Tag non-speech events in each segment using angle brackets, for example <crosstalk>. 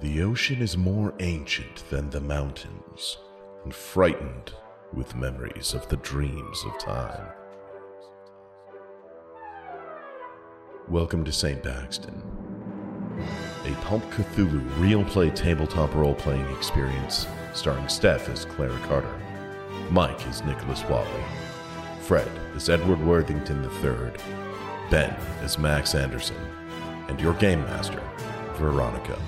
The ocean is more ancient than the mountains, and frightened with memories of the dreams of time. Welcome to St. Paxton, a Pulp Cthulhu real play tabletop role playing experience starring Steph as Clara Carter, Mike as Nicholas Watley, Fred as Edward Worthington III, Ben as Max Anderson, and your game master, Veronica.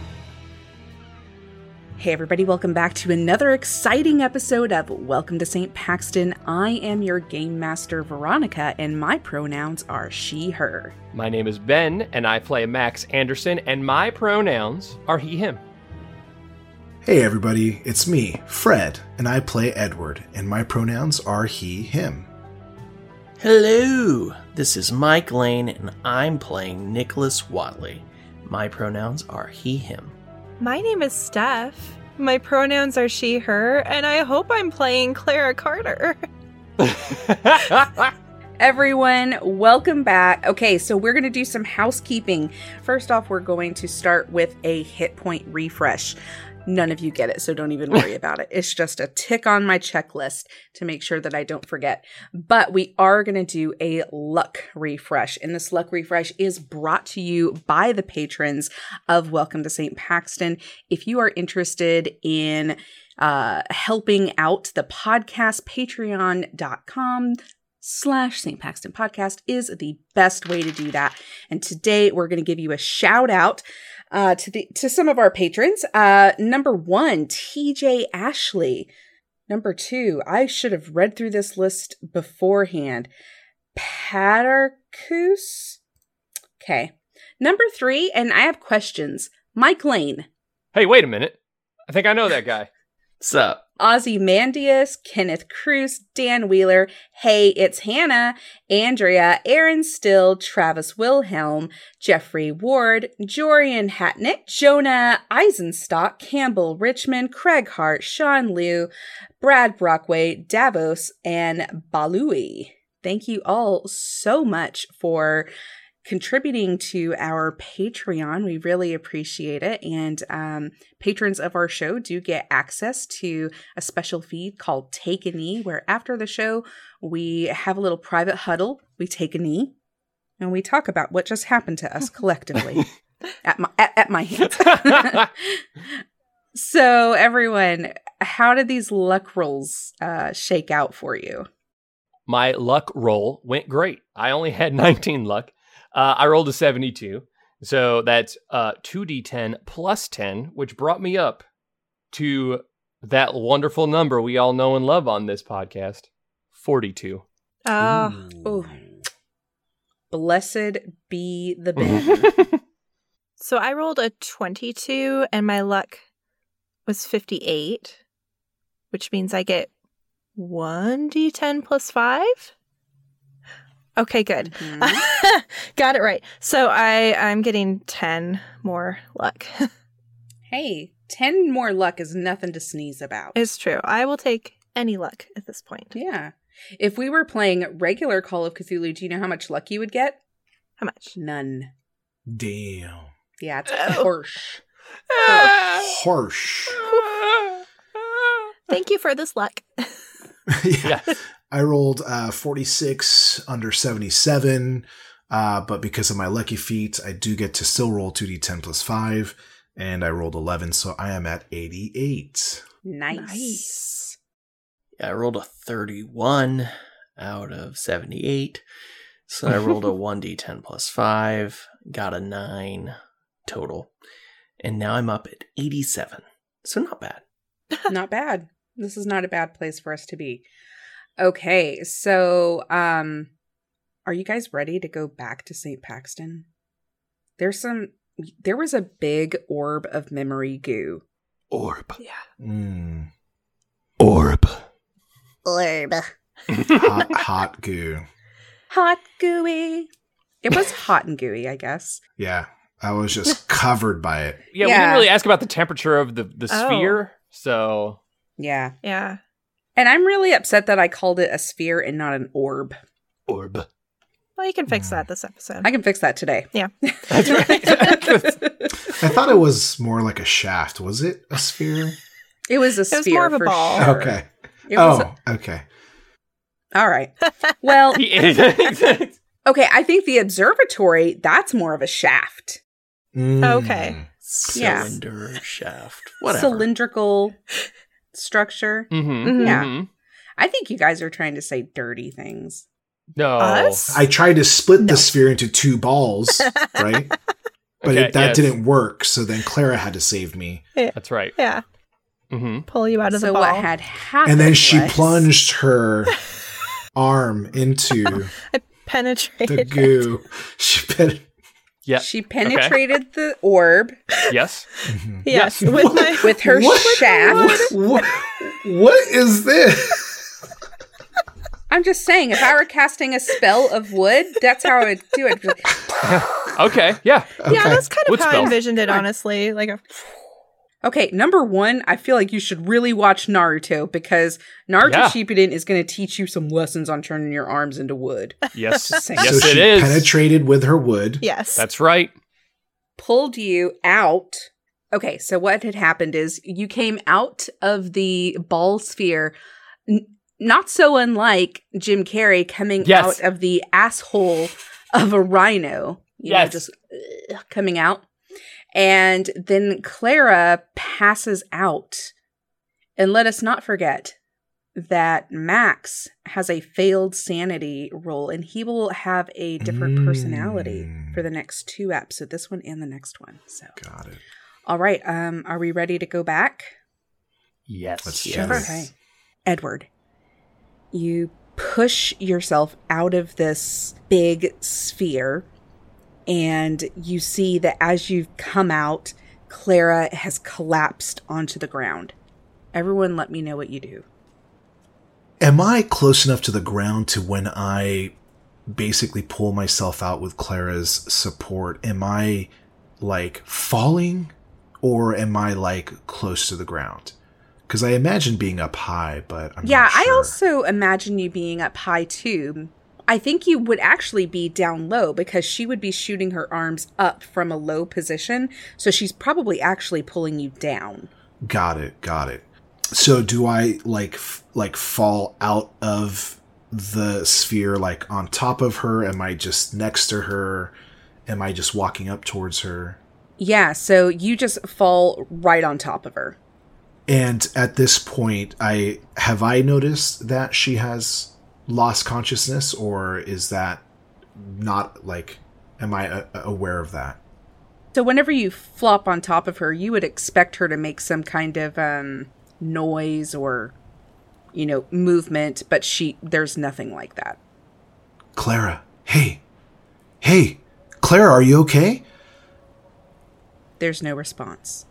Hey, everybody, welcome back to another exciting episode of Welcome to St. Paxton. I am your game master, Veronica, and my pronouns are she, her. My name is Ben, and I play Max Anderson, and my pronouns are he, him. Hey everybody, it's me, Fred, and I play Edward, and my pronouns are he, him. Hello, this is Mike Lane, and I'm playing Nicholas Watley. My pronouns are he, him. My name is Steph. My pronouns are she, her, and I hope I'm playing Clara Carter. <laughs> Everyone, welcome back. Okay, so we're going to do some housekeeping. First off, we're going to start with a hit point refresh. None of you get it, so don't even worry about it. It's just a tick on my checklist to make sure that I don't forget. But we are going to do a luck refresh, and this luck refresh is brought to you by the patrons of Welcome to St. Paxton. If you are interested in uh, helping out the podcast, patreon.com slash St. Paxton podcast is the best way to do that. And today we're going to give you a shout out uh, to the to some of our patrons. Uh, number one, TJ Ashley. Number two, I should have read through this list beforehand. Patarcus. Okay. Number three, and I have questions. Mike Lane, hey, wait a minute. I think I know that guy. What's up? Ozymandias, Kenneth Cruz, Dan Wheeler, Hey, it's Hannah, Andrea, Aaron Still, Travis Wilhelm, Jeffrey Ward, Jorian Hatnick, Jonah Eisenstock, Campbell Richmond, Craig Hart, Sean Liu, Brad Brockway, Davos, and Balui. Thank you all so much for contributing to our Patreon. We really appreciate it. And um, patrons of our show do get access to a special feed called Take a Knee, where after the show, we have a little private huddle. We take a knee and we talk about what just happened to us collectively <laughs> at my at, at my hands. <laughs> <laughs> so everyone, how did these luck rolls uh, shake out for you? My luck roll went great. I only had 19 luck. Uh, I rolled a 72. So that's uh, 2d10 plus 10, which brought me up to that wonderful number we all know and love on this podcast 42. Oh, Oh, blessed be the <laughs> Ben. so I rolled a 22 and my luck was 58, which means I get 1d10 plus 5. Okay, good. Mhm. <laughs> Got it right. So I I'm getting 10 more luck. <laughs> hey, 10 more luck is nothing to sneeze about. it's true. I will take any luck at this point. Yeah. If we were playing regular Call of Cthulhu, do you know how much luck you would get? How much? None. Damn. Yeah, it's Oh. harsh. <laughs> Harsh. Thank you for this luck. yeah. Yeah. I rolled uh, 46 under 77, uh, but because of my lucky feat, I do get to still roll 2d10 plus 5, and I rolled 11, so I am at 88. Nice. Nice. Yeah, I rolled a 31 out of 78. So I rolled a <laughs> 1d10 plus 5, got a 9 total. And now I'm up at 87. So not bad. <laughs> not bad. This is not a bad place for us to be. Okay, so um are you guys ready to go back to St. Paxton? There's some there was a big orb of memory goo. Orb. Yeah. Mm. Orb. Orb. Hot, <laughs> hot goo. Hot gooey. It was hot and gooey, I guess. Yeah, I was just <laughs> covered by it. Yeah, we didn't really ask about the temperature of the, the Oh. sphere. So Yeah. Yeah. And I'm really upset that I called it a sphere and not an orb. Orb. Well, you can fix Mm. that this episode. I can fix that today. Yeah. <laughs> That's right. <laughs> I thought it was more like a shaft. Was it a sphere? It was a was sphere more of a ball. sure. Okay. It was oh, okay. all right. Well, <laughs> okay. I think the observatory that's more of a shaft, Mm. Okay. Yeah. Cylinder shaft. Whatever. cylindrical structure. hmm Mhm. Yeah. I think you guys are trying to say dirty things. No. Us? I tried to split No. the sphere into two balls, <laughs> right? But Okay, it, that yes. didn't work. So then Clara had to save me. That's right. Yeah. hmm Pull you out of So the ball. what had happened? And then she was- plunged her <laughs> arm into the Penetrated. The goo. She put Yeah. She penetrated the orb Yes. <laughs> Yes. Yes. With my with her What? shaft. what, what is this? I'm just saying, if I were casting a spell of wood, that's how I would do it. <laughs> Okay. Yeah. Yeah, that's kind of Wood how I envisioned it, honestly. Like a Okay, number one, I feel like you should really watch Naruto because Naruto Yeah. Shippuden is going to teach you some lessons on turning your arms into wood. <laughs> Yes. Yes, so it she is. penetrated with her wood. yes. That's right. Pulled you out. Okay, so what had happened is you came out of the ball sphere, n- not so unlike Jim Carrey coming Yes. out of the asshole of a rhino. You know, Yes. just uh, coming out. And then Clara passes out. And let us not forget that Max has a failed sanity roll and he will have a different personality Mm. for the next two apps. So this one and the next one. So Got it. all right. Um, are we ready to go back? Yes. Let's Yes. do it. Okay. Edward, you push yourself out of this big sphere, and you see that as you've come out, Clara has collapsed onto the ground. Everyone, let me know what you do. Am I close enough to the ground to when I basically pull myself out with Clara's support? Am I like falling or am I like close to the ground? Because I imagine being up high, but I'm yeah, not I also imagine you being up high too. I think you would actually be down low because she would be shooting her arms up from a low position. So she's probably actually pulling you down. Got it. Got it. So do I like f- like fall out of the sphere like on top of her? Am I just next to her? Am I just walking up towards her? Yeah, so you just fall right on top of her. And at this point, I have I noticed that she has lost consciousness, or is that not like? Am I uh, aware of that? So whenever you flop on top of her, you would expect her to make some kind of um noise or you know, movement, but she there's nothing like that. Clara, hey, hey, Clara, are you okay? There's no response.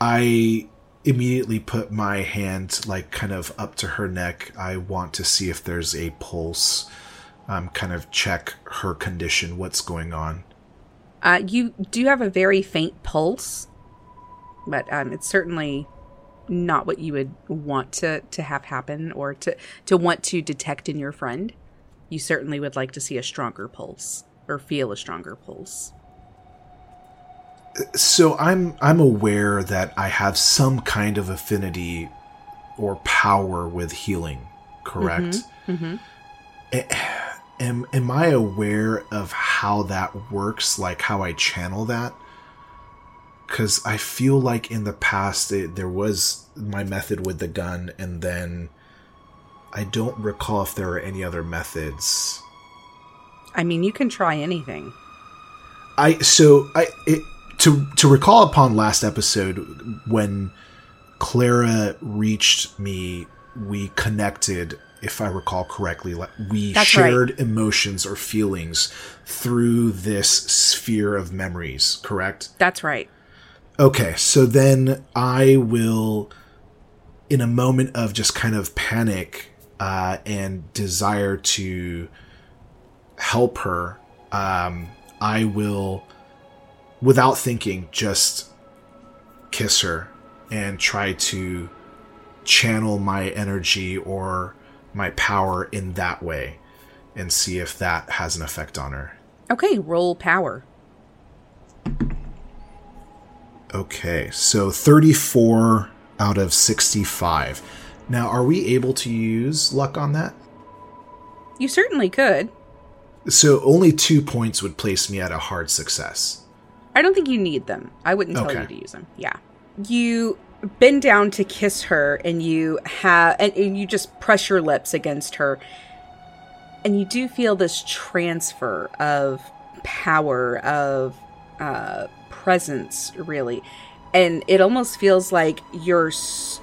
I immediately put my hand like kind of up to her neck. I want to see if there's a pulse. Um, kind of check her condition. What's going on? Uh you do have a very faint pulse, but um it's certainly not what you would want to to have happen or to to want to detect in your friend. You certainly would like to see a stronger pulse or feel a stronger pulse. So I'm I'm aware that I have some kind of affinity or power with healing, correct? Mhm. A- Am am I aware of how that works, like how I channel that? Cuz I feel like in the past it, there was my method with the gun and then I don't recall if there were any other methods. I mean, you can try anything. I so I it, to to recall upon last episode when Clara reached me, we connected. If I recall correctly, we That's right. shared emotions or feelings through this sphere of memories. Correct? That's right. Okay, so then I will, in a moment of just kind of panic uh, and desire to help her, um, I will, without thinking, just kiss her and try to channel my energy or my power in that way and see if that has an effect on her. Okay, roll power. Okay, so 34 out of 65. Now, are we able to use luck on that? You certainly could. So only two points would place me at a hard success. I don't think you need them. I wouldn't tell Okay. you to use them. Yeah. You bend down to kiss her and you have and, and you just press your lips against her and you do feel this transfer of power of uh presence really and it almost feels like you're s-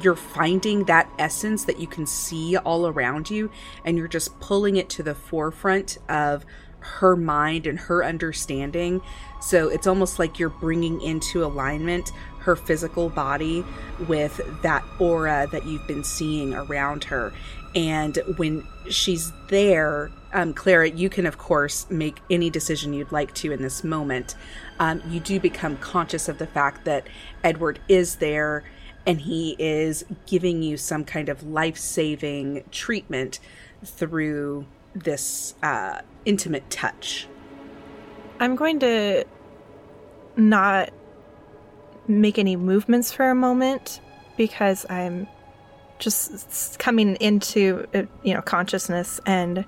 you're finding that essence that you can see all around you and you're just pulling it to the forefront of her mind and her understanding so it's almost like you're bringing into alignment her physical body with that aura that you've been seeing around her. And when she's there um, clara you can of course make any decision you'd like to in this moment. Um, you do become conscious of the fact that edward is there and he is giving you some kind of life-saving treatment through this uh, intimate touch I'm going to not make any movements for a moment because I'm just coming into uh, you know consciousness and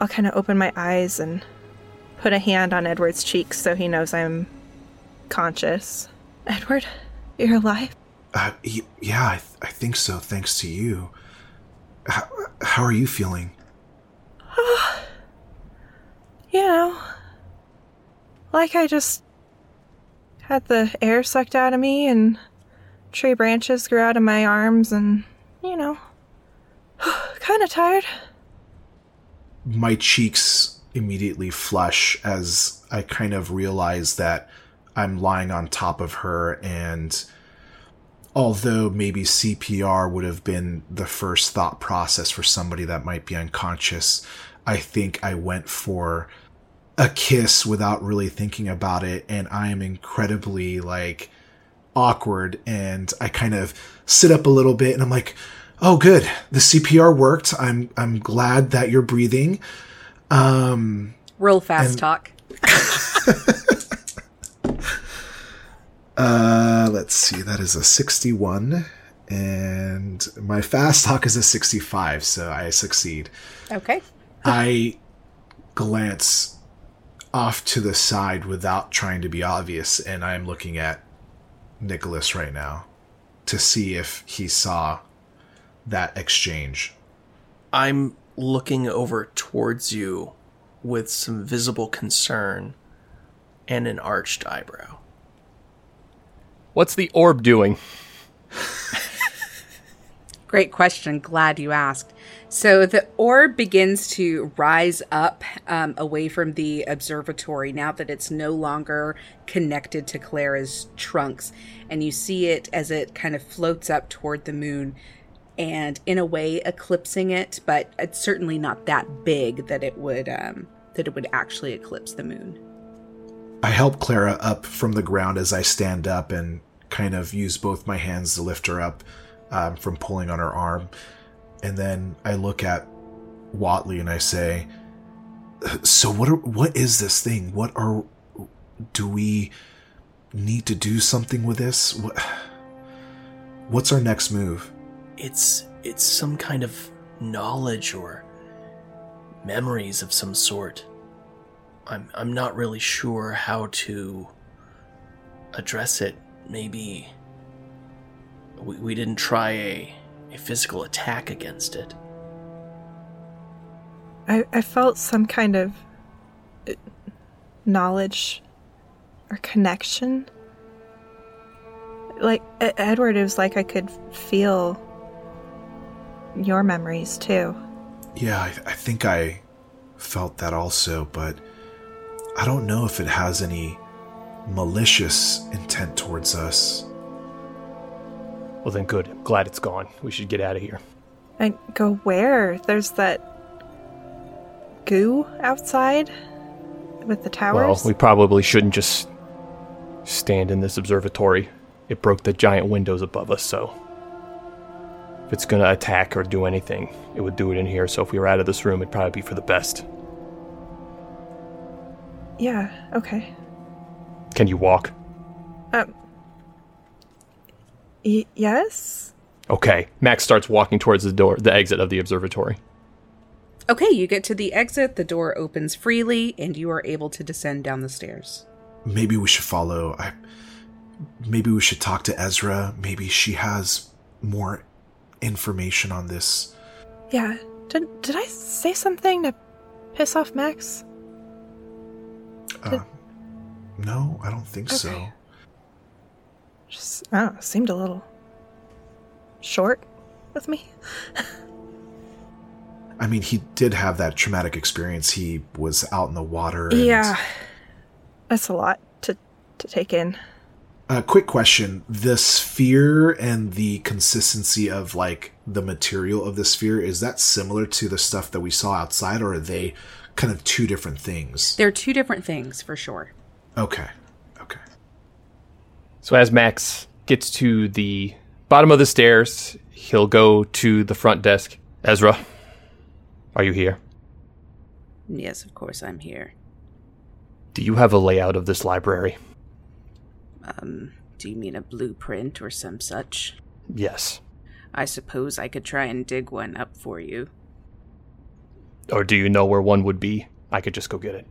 I'll kind of open my eyes and put a hand on Edward's cheek so he knows I'm conscious. <laughs> Edward, you're alive. Uh, yeah, I, th- I think so, thanks to you. How, how are you feeling? <sighs> You know, like I just had the air sucked out of me and tree branches grew out of my arms and, you know, <sighs> kind of tired. my cheeks immediately flush as I kind of realize that I'm lying on top of her and although maybe CPR would have been the first thought process for somebody that might be unconscious, I think I went for a kiss without really thinking about it and I am incredibly like awkward and I kind of sit up a little bit and I'm like, "Oh good, the CPR worked. I'm I'm glad that you're breathing." Um real fast And- talk <laughs> uh let's see. That is a 61 and my fast talk is a 65, so I succeed. okay I glance off to the side without trying to be obvious, and I'm looking at Nicholas right now to see if he saw that exchange. I'm looking over towards you with some visible concern and an arched eyebrow. What's the orb doing? Great question. Glad you asked. So the orb begins to rise up um, away from the observatory now that it's no longer connected to Clara's trunks. And you see it as it kind of floats up toward the moon and in a way eclipsing it, but it's certainly not that big that it would um, that it would actually eclipse the moon. I help Clara up from the ground as I stand up and kind of use both my hands to lift her up um, from pulling on her arm. And then I look at Watley and I say, "So what? Are, what is this thing? What are? Do we need to do something with this? What, what's our next move?" It's it's some kind of knowledge or memories of some sort. I'm I'm not really sure how to address it. Maybe we, we didn't try a a physical attack against it. I, I felt some kind of uh, knowledge or connection. Like Edward, it was like I could feel your memories too. Yeah, I, I think I felt that also, but I don't know if it has any malicious intent towards us. Well, then good. I'm glad it's gone. We should get out of here. And go where? There's that goo outside with the towers. Well, we probably shouldn't just stand in this observatory. It broke the giant windows above us, so if it's gonna attack or do anything, it would do it in here. So if we were out of this room, it'd probably be for the best. yeah. Okay. Can you walk? Y- yes. Okay. Max starts walking towards the door, the exit of the observatory. Okay, you get to the exit, the door opens freely, and you are able to descend down the stairs. Maybe we should follow. I, maybe we should talk to Ezra. Maybe she has more information on this. Yeah. Did Did I say something to piss off Max? Uh, no, I don't think so. Okay. Just I don't know, seemed a little short with me. I mean, he did have that traumatic experience. He was out in the water. And, Yeah. That's a lot to to take in. Uh, quick question: the sphere and the consistency of like the material of the sphere is that similar to the stuff that we saw outside, or are they kind of two different things? They're two different things for sure. Okay, okay. So as Max gets to the bottom of the stairs, he'll go to the front desk. Ezra, are you here? Yes, of course, I'm here. Do you have a layout of this library? Um, do you mean a blueprint or some such? Yes. I suppose I could try and dig one up for you. Or do you know where one would be? I could just go get it.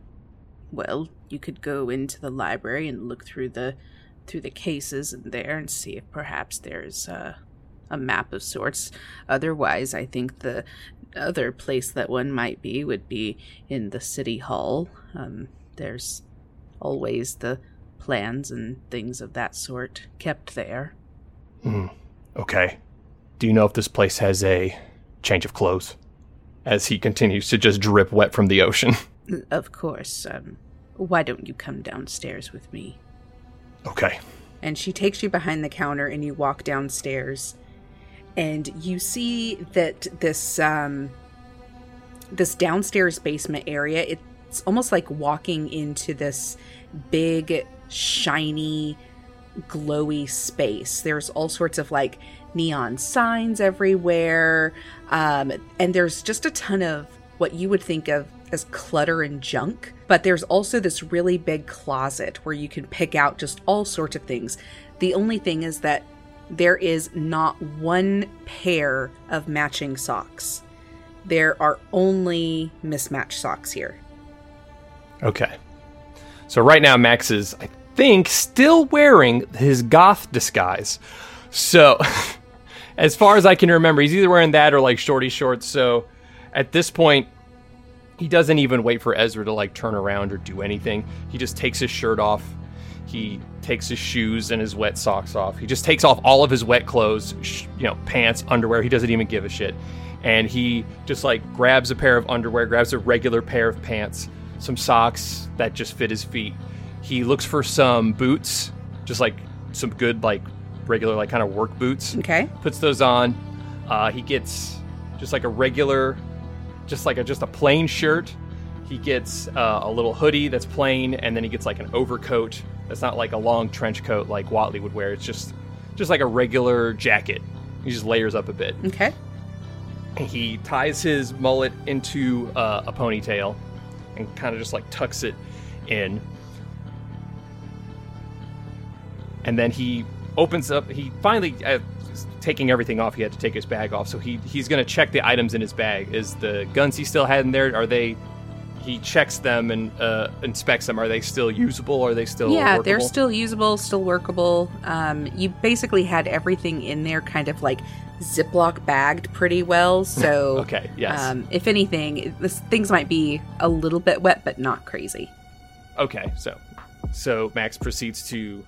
Well, you could go into the library and look through the through the cases in there and see if perhaps there's uh, a map of sorts. Otherwise, I think the other place that one might be would be in the city hall. Um, there's always the plans and things of that sort kept there. Hmm. Okay. Do you know if this place has a change of clothes? As he continues to just drip wet from the ocean. <laughs> Of course. Um, why don't you come downstairs with me? Okay. and she takes you behind the counter and you walk downstairs. And you see that this um this downstairs basement area it's almost like walking into this big shiny glowy space. There's all sorts of like neon signs everywhere. Um and there's just a ton of what you would think of as clutter and junk but there's also this really big closet where you can pick out just all sorts of things the only thing is that there is not one pair of matching socks there are only mismatched socks here Okay. So right now Max is, I think, still wearing his goth disguise. So, <laughs> as far as I can remember, he's either wearing that or like shorty shorts. So, at this point, he doesn't even wait for Ezra to like turn around or do anything. He just takes his shirt off. He takes his shoes and his wet socks off. He just takes off all of his wet clothes, sh- you know, pants, underwear. He doesn't even give a shit. And he just like grabs a pair of underwear, grabs a regular pair of pants, some socks that just fit his feet. He looks for some boots, just like some good like regular like kind of work boots okay puts those on. Uh, he gets just like a regular, just like a just a plain shirt. He gets uh, a little hoodie that's plain, and then he gets like an overcoat that's not like a long trench coat like Watley would wear. It's just just like a regular jacket. He just layers up a bit. okay he ties his mullet into uh, a ponytail and kind of just like tucks it in. And then he opens up. He finally, uh, taking everything off, he had to take his bag off. So he he's gonna check the items in his bag. Is the guns he still had in there? Are they? He checks them and uh, inspects them. Are they still usable? Are they still? yeah they're still usable still workable um you basically had everything in there kind of like ziploc bagged pretty well <laughs> so Okay. Yes. um if anything this things might be a little bit wet but not crazy Okay, so so Max proceeds to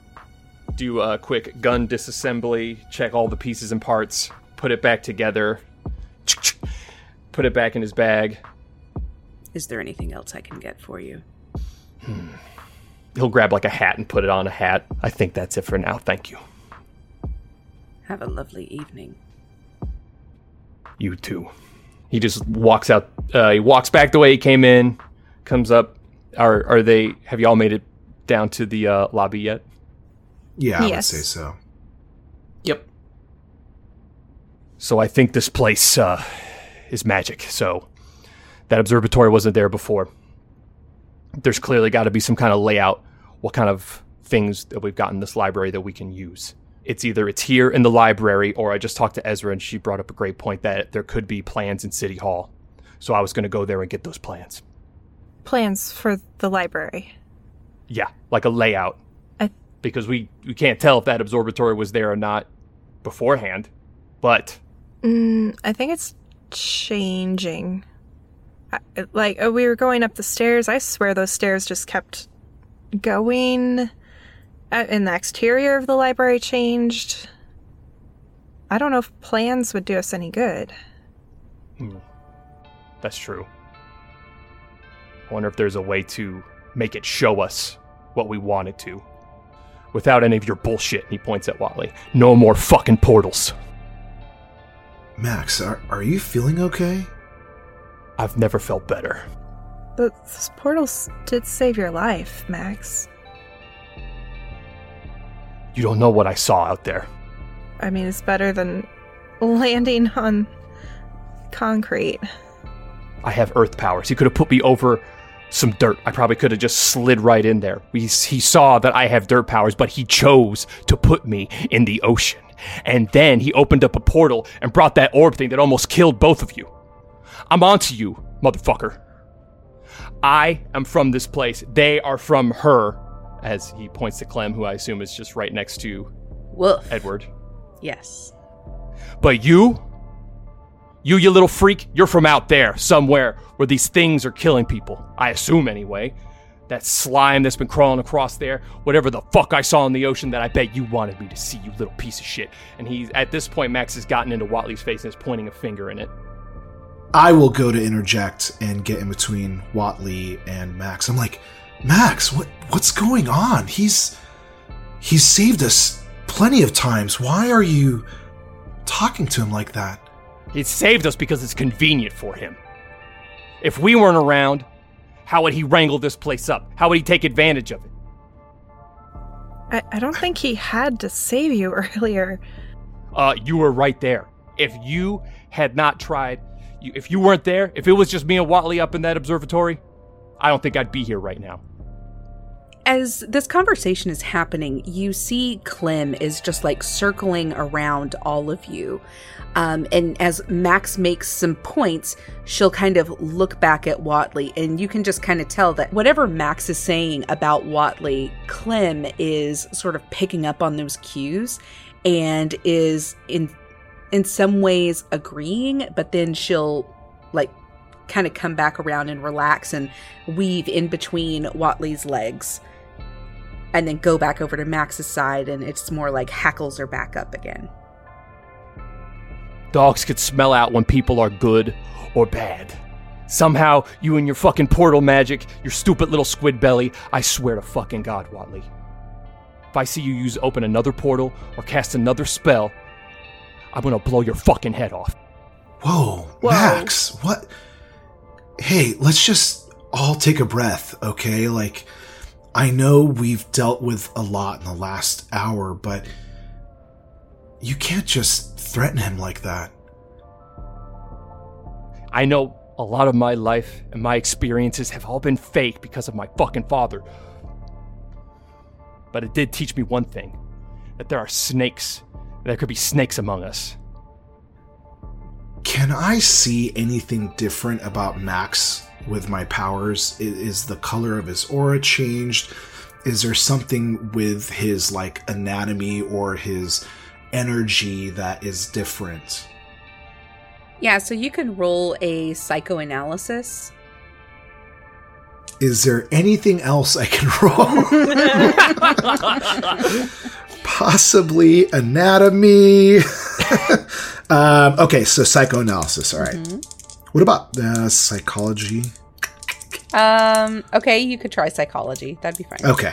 do a quick gun disassembly, check all the pieces and parts, put it back together, put it back in his bag. is there anything else i can get for you He'll grab like a hat and put it on a hat. I think that's it for now. Thank you. have a lovely evening You too. He just walks out. Uh, he walks back the way he came in. Comes up. Are are they? Have y'all made it down to the uh, lobby yet? Yeah, I Yes. would say so. Yep. So I think this place uh, is magic. So that observatory wasn't there before. There's clearly got to be some kind of layout. What kind of things that we've got in this library that we can use. It's either it's here in the library, or I just talked to Ezra and she brought up a great point that there could be plans in City Hall. So I was going to go there and get those plans. Plans for the library. Yeah, like a layout. Because we, we can't tell if that observatory was there or not beforehand. But Mm, I think it's changing. I, like uh, we were going up the stairs. I swear those stairs just kept going. Uh, and the exterior of the library changed. I don't know if plans would do us any good. that's true. I wonder if there's a way to make it show us what we want it to. Without any of your bullshit, he points at Watley. No more fucking portals. Max, are, are you feeling okay? I've never felt better. But those portals did save your life, Max. You don't know what I saw out there. I mean, it's better than landing on concrete. I have earth powers. He could have put me over some dirt. I probably could have just slid right in there. We, he saw that I have dirt powers, but he chose to put me in the ocean. And then he opened up a portal and brought that orb thing that almost killed both of you. I'm onto you, motherfucker. I am from this place. They are from her. As he points to Clem, who I assume is just right next to Woof. Edward. Yes. But you, you, you little freak, you're from out there, somewhere where these things are killing people. I assume, anyway. That slime that's been crawling across there, whatever the fuck I saw in the ocean that I bet you wanted me to see, you little piece of shit. And he's, at this point, Max has gotten into Watley's face and is pointing a finger in it. I will go to interject and get in between Watley and Max. I'm like, Max, what what's going on? He's he's saved us plenty of times. Why are you talking to him like that? He saved us because it's convenient for him. If we weren't around, how would he wrangle this place up? How would he take advantage of it? I, I don't think he had to save you <laughs> earlier. uh, you were right there. If you had not tried, you, if you weren't there, if it was just me and Watley up in that observatory, I don't think I'd be here right now. As this conversation is happening, you see Clem is just like circling around all of you. Um, and as Max makes some points, she'll kind of look back at Watley, and you can just kind of tell that whatever Max is saying about Watley, Clem is sort of picking up on those cues and is in in some ways agreeing, but then she'll like kind of come back around and relax and weave in between Watley's legs and then go back over to Max's side, and it's more like hackles are back up again. Dogs could smell out when people are good or bad. Somehow, you and your fucking portal magic, your stupid little squid belly, I swear to fucking God, Watley. If I see you use open another portal or cast another spell, I'm gonna blow your fucking head off. Whoa, Whoa. Max, what? Hey, let's just all take a breath, okay? Like, I know we've dealt with a lot in the last hour, but you can't just threaten him like that. I know a lot of my life and my experiences have all been fake because of my fucking father. But it did teach me one thing that there are snakes. There could be snakes among us. Can I see anything different about Max with my powers? Is the color of his aura changed? Is there something with his like anatomy or his energy that is different? Yeah, so you can roll a psychoanalysis. Is there anything else I can <laughs> roll? Possibly anatomy. <laughs> um, okay, so psychoanalysis. All right. What about uh, psychology? Um, okay, you could try psychology. That'd be fine. Okay.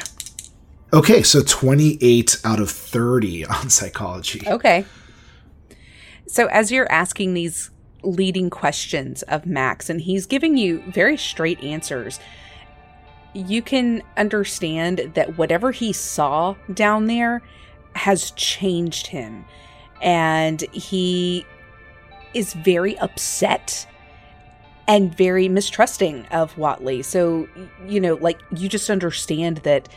Okay, so 28 out of 30 <laughs> on psychology. Okay. So as you're asking these leading questions of Max and he's giving you very straight answers, you can understand that whatever he saw down there has changed him and he is very upset and very mistrusting of Watley. So, you know, like you just understand that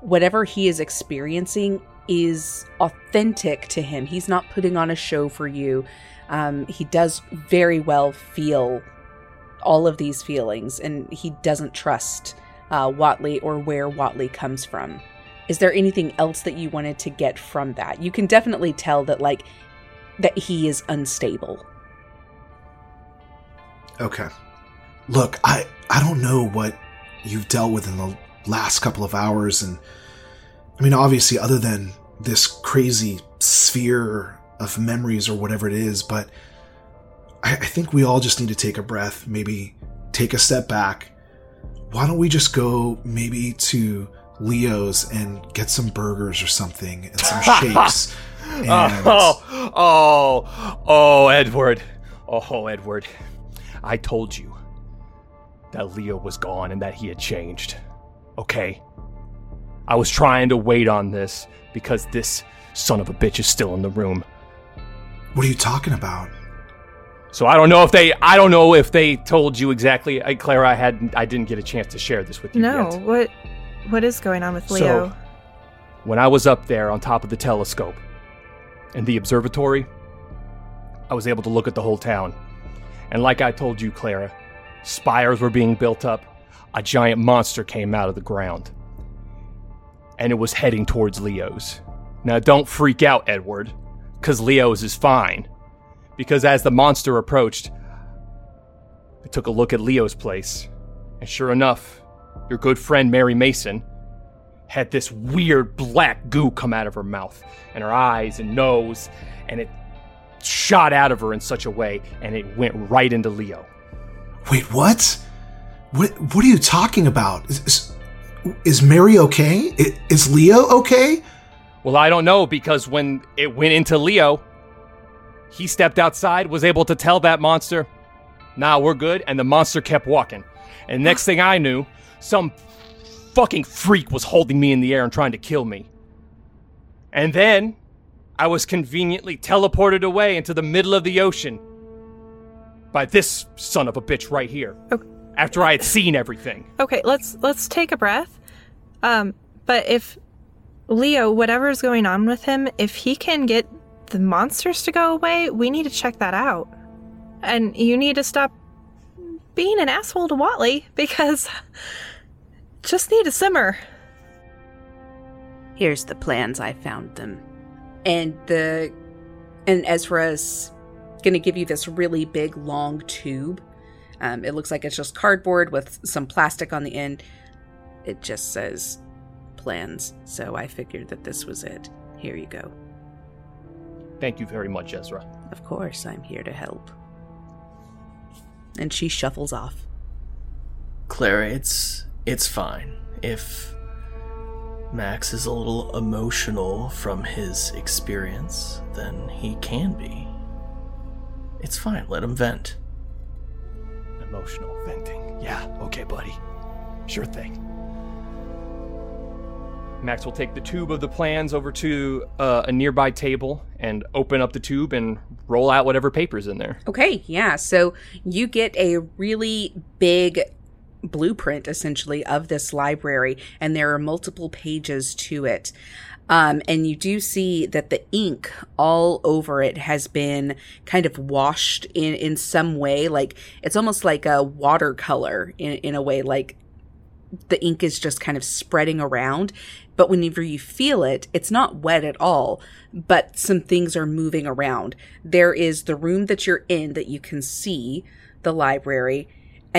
whatever he is experiencing is authentic to him. He's not putting on a show for you. Um, he does very well feel all of these feelings, and he doesn't trust uh, Watley or where Watley comes from. Is there anything else that you wanted to get from that? You can definitely tell that, like, that he is unstable. Okay. Look, I I don't know what you've dealt with in the last couple of hours and I mean obviously other than this crazy sphere of memories or whatever it is, but I, I think we all just need to take a breath, maybe take a step back. Why don't we just go maybe to Leo's and get some burgers or something and some <laughs> shakes? and Oh, oh, oh, Edward. Oh, Edward. I told you that Leo was gone and that he had changed. Okay? I was trying to wait on this because this son of a bitch is still in the room. what are you talking about? So I don't know if they I don't know if they told you exactly. I, Clara, I had I didn't get a chance to share this with you No, yet. what what is going on with Leo? So, when I was up there on top of the telescope in the observatory, I was able to look at the whole town. And like I told you, Clara, spires were being built up. A giant monster came out of the ground. And it was heading towards Leo's. Now, don't freak out, Edward, because Leo's is fine. Because as the monster approached, I took a look at Leo's place. And sure enough, your good friend Mary Mason had this weird black goo come out of her mouth and her eyes and nose, and it shot out of her in such a way, and it went right into Leo. Wait, what? What what are you talking about? Is, is, is Mary okay? I- Is Leo okay? Well, I don't know because when it went into Leo, he stepped outside, was able to tell that monster, nah, we're good, and the monster kept walking. And next thing I knew, some fucking freak was holding me in the air and trying to kill me. And then I was conveniently teleported away into the middle of the ocean by this son of a bitch right here. Okay. After I had seen everything. Okay, let's let's take a breath. Um, but if Leo, whatever's going on with him, if he can get the monsters to go away, we need to check that out. And you need to stop being an asshole to Watley because <laughs> just need to simmer. Here's the plans. I found them. And the and Ezra's gonna give you this really big long tube. Um, it looks like it's just cardboard with some plastic on the end. It just says plans. So I figured that this was it. Here you go. Thank you very much, Ezra. Of course, I'm here to help. And she shuffles off. Clara, it's it's fine. If Max is a little emotional from his experience, then he can be. It's fine. Let him vent. Emotional venting. Yeah, okay, buddy. Sure thing. Max will take the tube of the plans over to uh, a nearby table and open up the tube and roll out whatever paper's in there. Okay, yeah. So you get a really big blueprint essentially of this library, and there are multiple pages to it. Um, and you do see that the ink all over it has been kind of washed in, in some way. Like it's almost like a watercolor in, in a way, like the ink is just kind of spreading around. But whenever you feel it, it's not wet at all, but some things are moving around. There is the room that you're in that you can see, the library.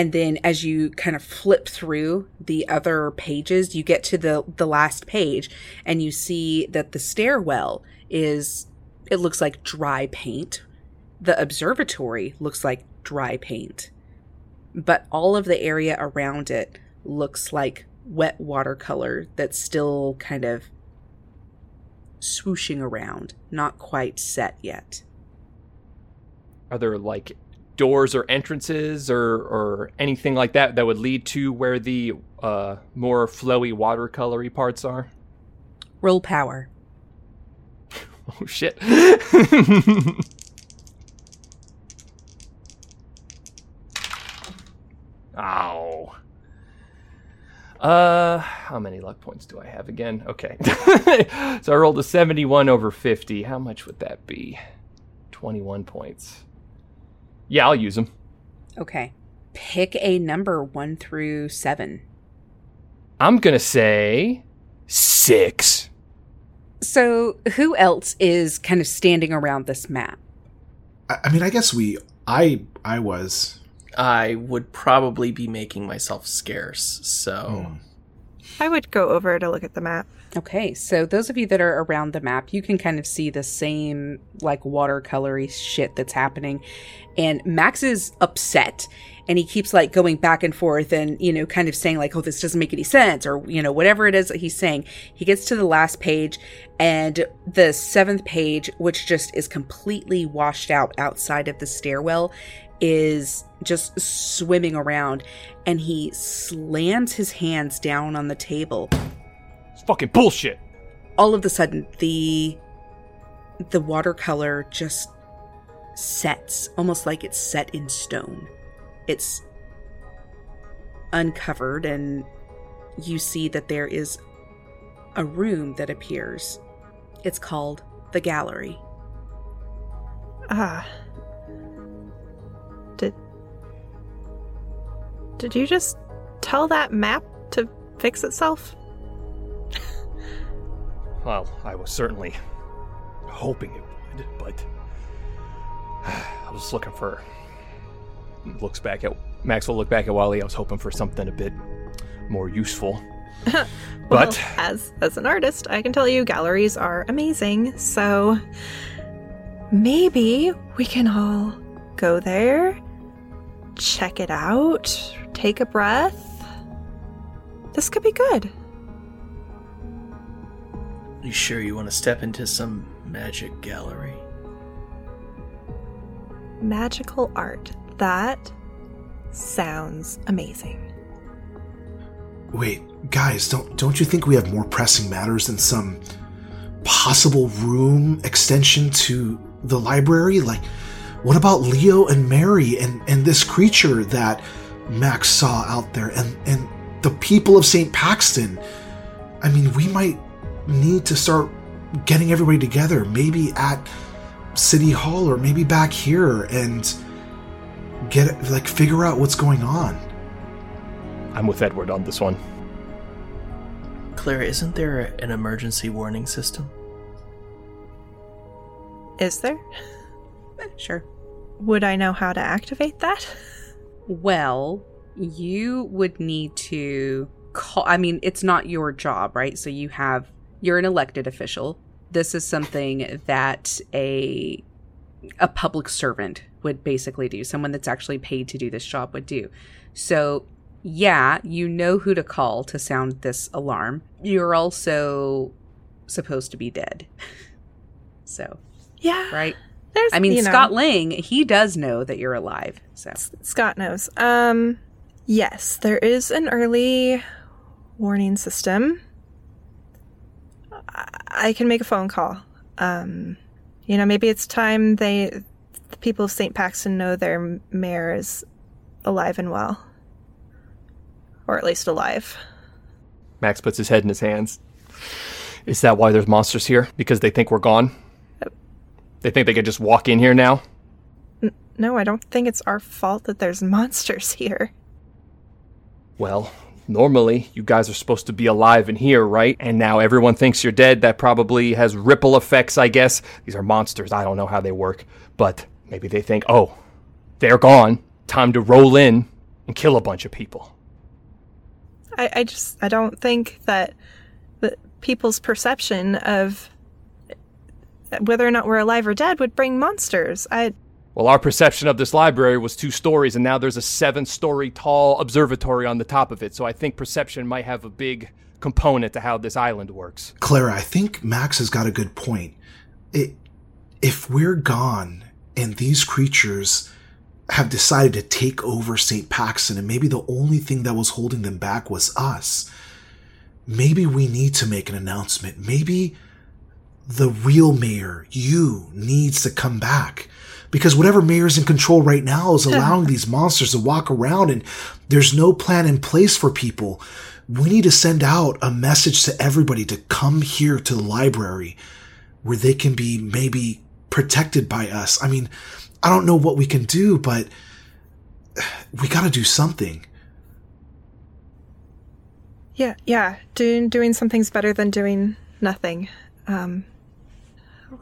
And then as you kind of flip through the other pages, you get to the, the last page and you see that the stairwell is, it looks like dry paint. The observatory looks like dry paint. But all of the area around it looks like wet watercolor that's still kind of swooshing around, not quite set yet. Are there like doors or entrances or, or anything like that that would lead to where the uh, more flowy watercolory parts are? Roll power. <laughs> Oh shit. <laughs> Ow. Uh, how many luck points do I have again? Okay. <laughs> so I rolled a 71 over 50. How much would that be? 21 points. Yeah, I'll use them. Okay. Pick a number one through seven. I'm going to say six. So, who else is kind of standing around this map? I, I mean, I guess we. I I was. I would probably be making myself scarce, so Hmm. I would go over to look at the map. Okay, so those of you that are around the map, you can kind of see the same like watercolory shit that's happening. And Max is upset and he keeps like going back and forth and, you know, kind of saying like, oh, this doesn't make any sense or, you know, whatever it is that he's saying. He gets to the last page and the seventh page, which just is completely washed out outside of the stairwell, is just swimming around and he slams his hands down on the table It's fucking bullshit. all of a sudden the the watercolor just sets almost like it's set in stone it's uncovered and you see that there is a room that appears it's called the gallery Ah. Did. Did you just tell that map to fix itself? Well, I was certainly hoping it would, but <sighs> I was looking for. Looks back at Maxwell. Look back at Watley. I was hoping for something a bit more useful. <laughs> Well, But as as an artist, I can tell you galleries are amazing. So maybe we can all go there, check it out, take a breath. This could be good. You sure you want to step into some magic gallery? Magical art. That sounds amazing. Wait, guys, don't don't you think we have more pressing matters than some possible room extension to the library? Like, what about Leo and Mary and and this creature that Max saw out there and and the people of St. Paxton? I mean, we might need to start getting everybody together, maybe at City Hall or maybe back here and get like figure out what's going on. I'm with Edward on this one. Claire, isn't there an emergency warning system? Is there? <laughs> Sure Would I know how to activate that? Well, you would need to call. I mean, it's not your job, right? So you have, you're an elected official. This is something that a a public servant would basically do. Someone that's actually paid to do this job would do. So, yeah, you know who to call to sound this alarm. You're also supposed to be dead. <laughs> So, Yeah. right? There's I mean, you know, Scott Lang, he does know that you're alive. So, Scott knows. Um yes, there is an early warning system. I- can make a phone call. Um you know, maybe it's time they the people of St. Paxton know their mayor is alive and well. Or at least alive. Max puts his head in his hands. Is that why there's monsters here? Because they think we're gone? They think they could just walk in here now? No, I don't think it's our fault that there's <laughs> monsters here. Well, normally you guys are supposed to be alive in here, right? And now everyone thinks you're dead. That probably has ripple effects, I guess. These are monsters. I don't know how they work. But maybe they think, oh, they're gone. Time to roll in and kill a bunch of people. I, I just I don't think that the people's perception of whether or not we're alive or dead would bring monsters. I Well, our perception of this library was two stories, and now there's a seven story tall observatory on the top of it. So I think perception might have a big component to how this island works. Clara, I think Max has got a good point. It, if we're gone and these creatures have decided to take over St. Paxton and maybe the only thing that was holding them back was us, maybe we need to make an announcement. Maybe the real mayor, you, needs to come back. Because whatever mayor's in control right now is allowing these monsters to walk around and there's no plan in place for people. we need to send out a message to everybody to come here to the library where they can be maybe protected by us. I mean, I don't know what we can do, but we got to do something. Yeah, yeah. Doing doing something's better than doing nothing. Um,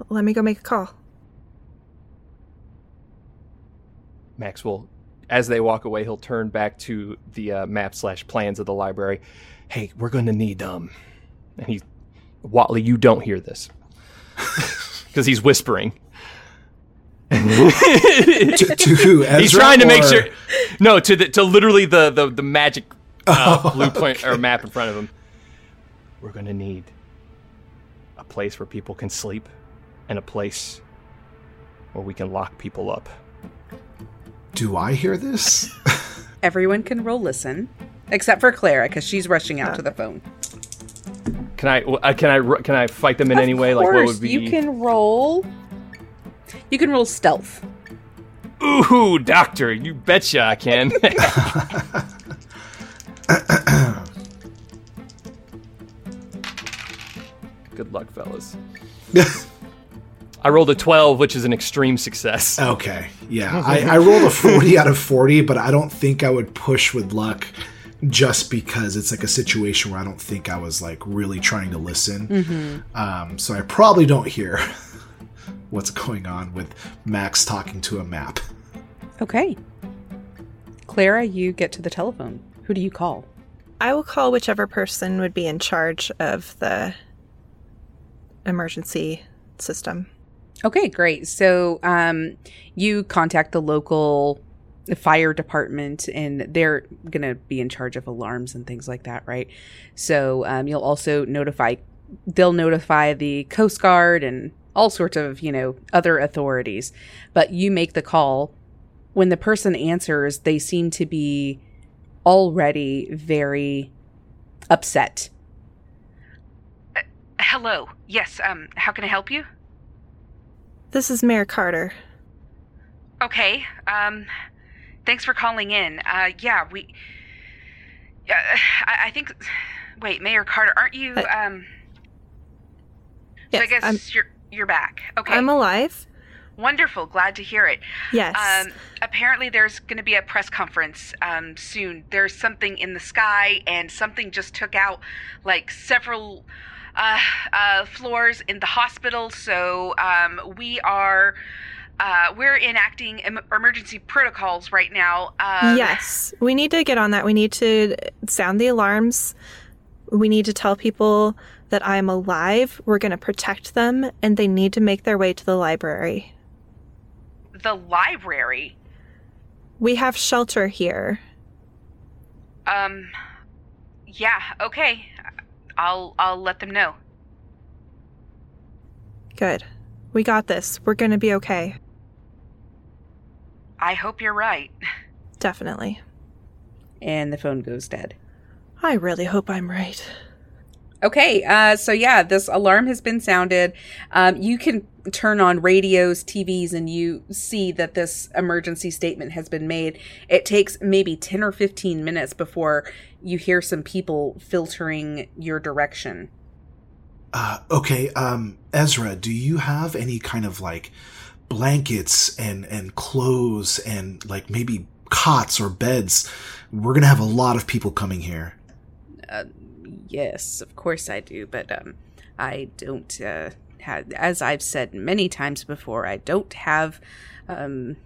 let me go make a call. Maxwell, as they walk away, he'll turn back to the uh, map slash plans of the library. Hey, we're going to need um, and he, Watley, you don't hear this <laughs> because he's whispering. to, to who? <laughs> Ezra, he's trying to make sure. No, to the to literally the the, the magic uh, Oh, blueprint or map in front of him. We're going to need a place where people can sleep, and a place where we can lock people up. Do I hear this? <laughs> Everyone can roll listen, except for Clara because she's rushing out to the phone. Can I uh, can I can I fight them in Of any way? Like what course, would be? You can roll. You can roll stealth. Ooh, doctor, you betcha I can. <laughs> Good luck, fellas. <laughs> I rolled a 12, which is an extreme success. okay, yeah. I, I rolled a 40 out of 40, but I don't think I would push with luck just because it's like a situation where I don't think I was like really trying to listen. Um, so I probably don't hear <laughs> what's going on with Max talking to a map. Okay. Clara, you get to the telephone. Who do you call? I will call whichever person would be in charge of the emergency system. Okay, great. So um, you contact the local fire department, and they're going to be in charge of alarms and things like that, right? So um, you'll also notify, they'll notify the Coast Guard and all sorts of, you know, other authorities. But you make the call. When the person answers, they seem to be already very upset. Uh, hello. Yes. Um. How can I help you? This is Mayor Carter. Okay. Um, thanks for calling in. Uh, yeah, we. Uh, I, I think. Wait, Mayor Carter, aren't you? Um. so I guess I'm- you're you're back. Okay. I'm alive. Wonderful. Glad to hear it. Yes. Um, apparently, there's going to be a press conference um, soon. There's something in the sky, and something just took out like several uh, uh, floors in the hospital. So um, we are uh, we're enacting em- emergency protocols right now. Um, yes. We need to get on that. We need to sound the alarms. We need to tell people that I'm alive. We're going to protect them, and they need to make their way to the library. The library. We have shelter here. Um. Yeah. Okay. I'll I'll let them know. Good. We got this. We're going to be okay. I hope you're right. <laughs> Definitely. And the phone goes dead. I really hope I'm right. Okay, uh, so yeah, this alarm has been sounded. Um, you can turn on radios, TVs, and you see that this emergency statement has been made. It takes maybe 10 or 15 minutes before you hear some people filtering your direction. Uh, okay, um, Ezra, do you have any kind of like blankets and and clothes and like maybe cots or beds? We're gonna have a lot of people coming here. Yes, of course I do, but um, I don't uh, as I've said many times before, I don't have, um,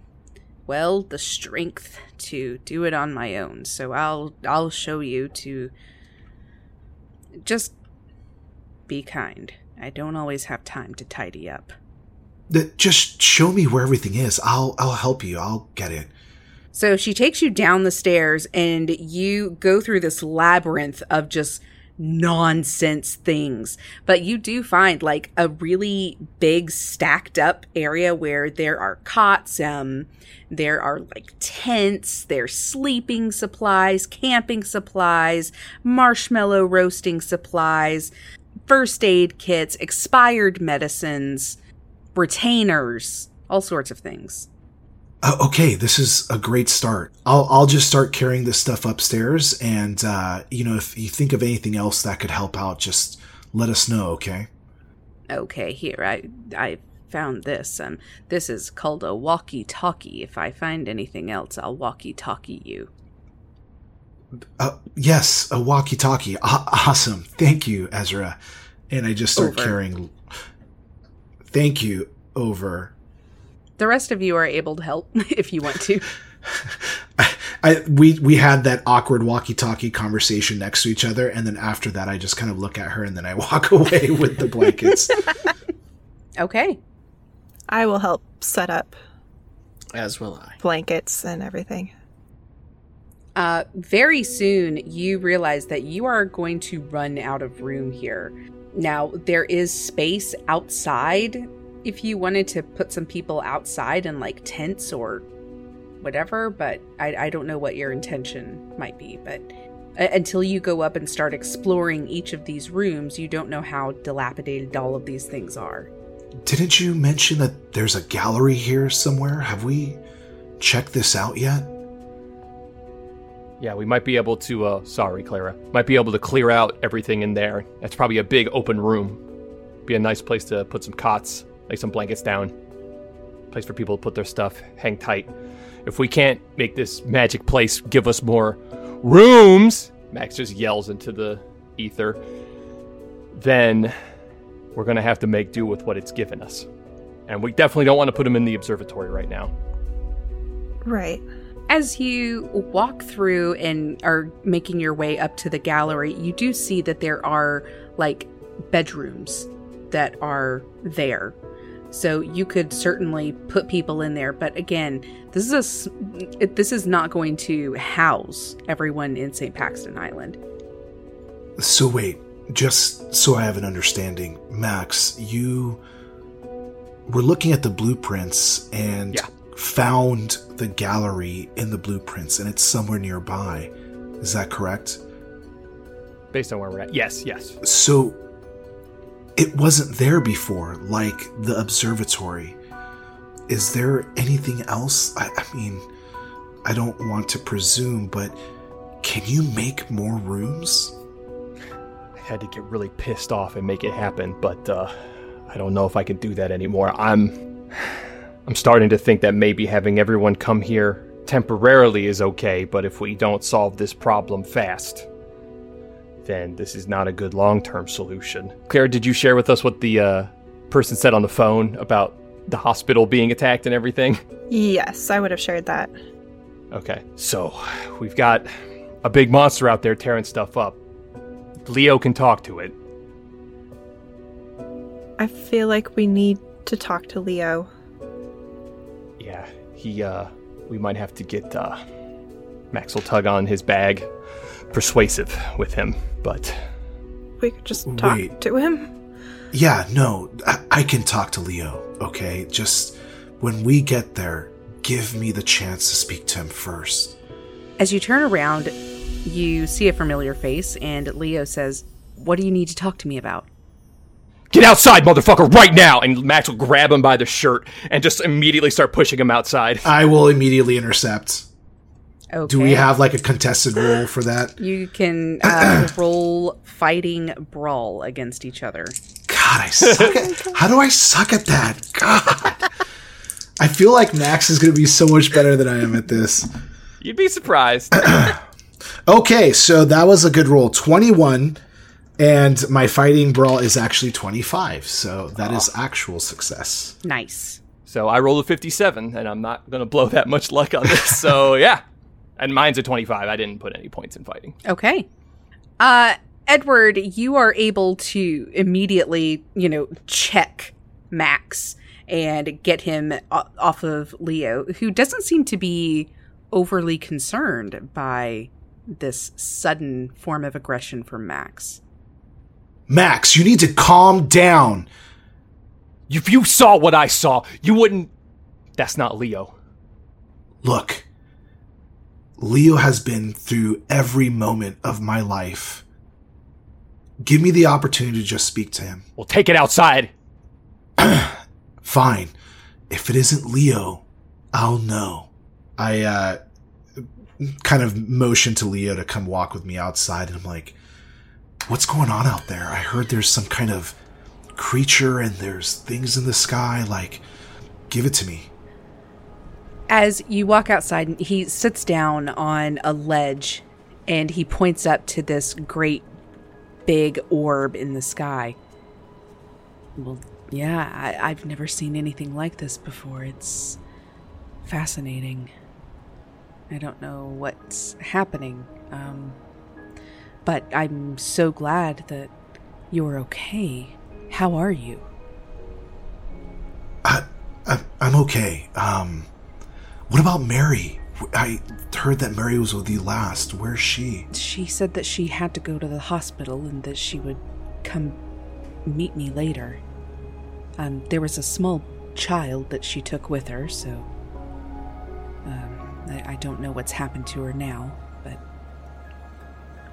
well, the strength to do it on my own. So I'll I'll show you to just be kind. I don't always have time to tidy up. Just show me where everything is. I'll I'll help you. I'll get it. So she takes you down the stairs and you go through this labyrinth of just nonsense things. But you do find like a really big stacked up area where there are cots, um, there are like tents, there's sleeping supplies, camping supplies, marshmallow roasting supplies, first aid kits, expired medicines, retainers, all sorts of things. Uh, okay, this is a great start. I'll I'll just start carrying this stuff upstairs, and uh, you know, if you think of anything else that could help out, just let us know. Okay. Okay, here I I found this. Um, this is called a walkie-talkie. If I find anything else, I'll walkie-talkie you. Uh, yes, a walkie-talkie. A- awesome. Thank you, Ezra. And I just start Over. carrying. Thank you. Over. The rest of you are able to help <laughs> if you want to. <laughs> I we we had that awkward walkie-talkie conversation next to each other, and then after that, I just kind of look at her, and then I <laughs> walk away with the blankets. Okay. I will help set up As will I. blankets and everything. Uh, very soon, you realize that you are going to run out of room here. Now, there is space outside if you wanted to put some people outside in like tents or whatever, but I, I don't know what your intention might be. But uh, until you go up and start exploring each of these rooms, you don't know how dilapidated all of these things are. Didn't you mention that there's a gallery here somewhere? Have we checked this out yet? Yeah, we might be able to. Uh, sorry, Clara. Might be able to clear out everything in there. That's probably a big open room. Be a nice place to put some cots, some blankets down. Place for people to put their stuff, hang tight. If we can't make this magic place give us more rooms, Max just yells into the ether. Then we're gonna have to make do with what it's given us, and we definitely don't want to put him in the observatory right now. Right. As you walk through and are making your way up to the gallery, you do see that there are like bedrooms that are there. So you could certainly put people in there, but again, this is a s- it- this is not going to house everyone in St. Paxton Island. So wait, just so I have an understanding, Max, you were looking at the blueprints and Yeah. found the gallery in the blueprints, and it's somewhere nearby. Is that correct? Based on where we're at, yes, yes. So it wasn't there before, like the observatory. Is there anything else? I, I mean, I don't want to presume, but can you make more rooms? I had to get really pissed off and make it happen, but uh, I don't know if I can do that anymore. I'm I'm starting to think that maybe having everyone come here temporarily is okay, but if we don't solve this problem fast, then this is not a good long-term solution. Claire, did you share with us what the uh, person said on the phone about the hospital being attacked and everything? Yes, I would have shared that. Okay, so we've got a big monster out there tearing stuff up. Leo can talk to it. I feel like we need to talk to Leo. Yeah, he, uh, we might have to get, uh, Max will tug on his bag. Persuasive with him, but We could just talk Wait. to him. Yeah, no, I, I can talk to Leo, okay? Just when we get there, give me the chance to speak to him first. As you turn around, you see a familiar face, and Leo says, "What do you need to talk to me about?" get outside, motherfucker, right now! And Max will grab him by the shirt and just immediately start pushing him outside. I will immediately intercept. Okay. Do we have like a contested roll for that? <gasps> You can uh, <clears throat> roll fighting brawl against each other. God, I suck at. <laughs> How do I suck at that? God. I feel like Max is going to be so much better than I am at this. You'd be surprised. <clears throat> <laughs> Okay, so that was a good roll. 21 and my fighting brawl is actually 25. So that is actual success. Nice. so I rolled a 57, and I'm not gonna blow that much luck on this. So yeah, and mine's a 25. I didn't put any points in fighting. Okay. Uh Edward, you are able to immediately, you know, check Max and get him off of Leo, who doesn't seem to be overly concerned by this sudden form of aggression from Max. Max, you need to calm down. If you saw what I saw, you wouldn't. That's not Leo. Look, Leo has been through every moment of my life. Give me the opportunity to just speak to him. We'll take it outside. <clears throat> Fine. If it isn't Leo, I'll know. I uh, kind of motion to Leo to come walk with me outside, and I'm like, "What's going on out there? I heard there's some kind of creature, and there's things in the sky. Like, give it to me." As you walk outside, he sits down on a ledge and he points up to this great big orb in the sky. Well, yeah, I, I've never seen anything like this before. It's fascinating. I don't know what's happening, um, but I'm so glad that you're okay. How are you? I, I I'm okay. Um, what about Mary? I heard that Mary was with you last. Where's she? She said that she had to go to the hospital and that she would come meet me later. Um, there was a small child that she took with her, so um, I, I don't know what's happened to her now, but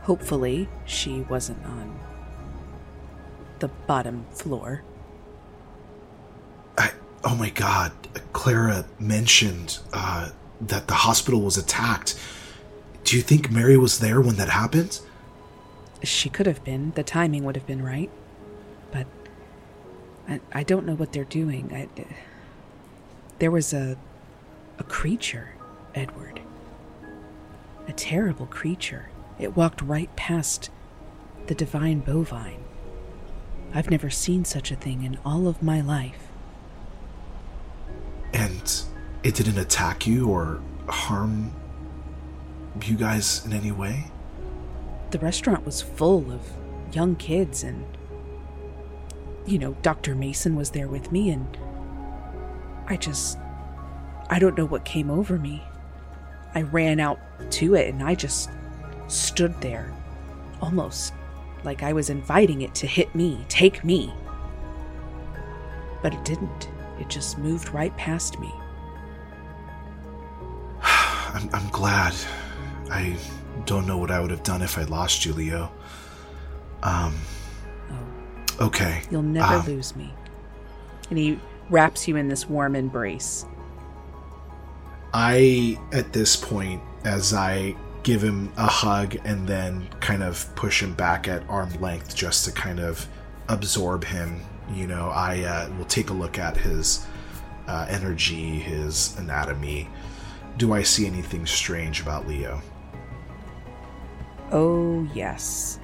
hopefully she wasn't on the bottom floor. I, oh my god, Clara mentioned uh, that the hospital was attacked. Do you think Mary was there when that happened? She could have been. The timing would have been right. But I, I don't know what they're doing. I, there was a a creature, Edward. A terrible creature. It walked right past the divine bovine. I've never seen such a thing in all of my life. And it didn't attack you or harm you guys in any way? The restaurant was full of young kids, and, you know, Dr. Mason was there with me, and I just. I don't know what came over me. I ran out to it, and I just stood there, almost like I was inviting it to hit me, take me. But it didn't. It just moved right past me. <sighs> I'm, I'm glad. I don't know what I would have done if I lost you, Leo. Um. Oh, Okay. you'll never Um, lose me. And he wraps you in this warm embrace. I, at this point, as I give him a hug and then kind of push him back at arm length just to kind of absorb him, you know, I uh, will take a look at his uh, energy, his anatomy. Do I see anything strange about Leo? Oh, yes.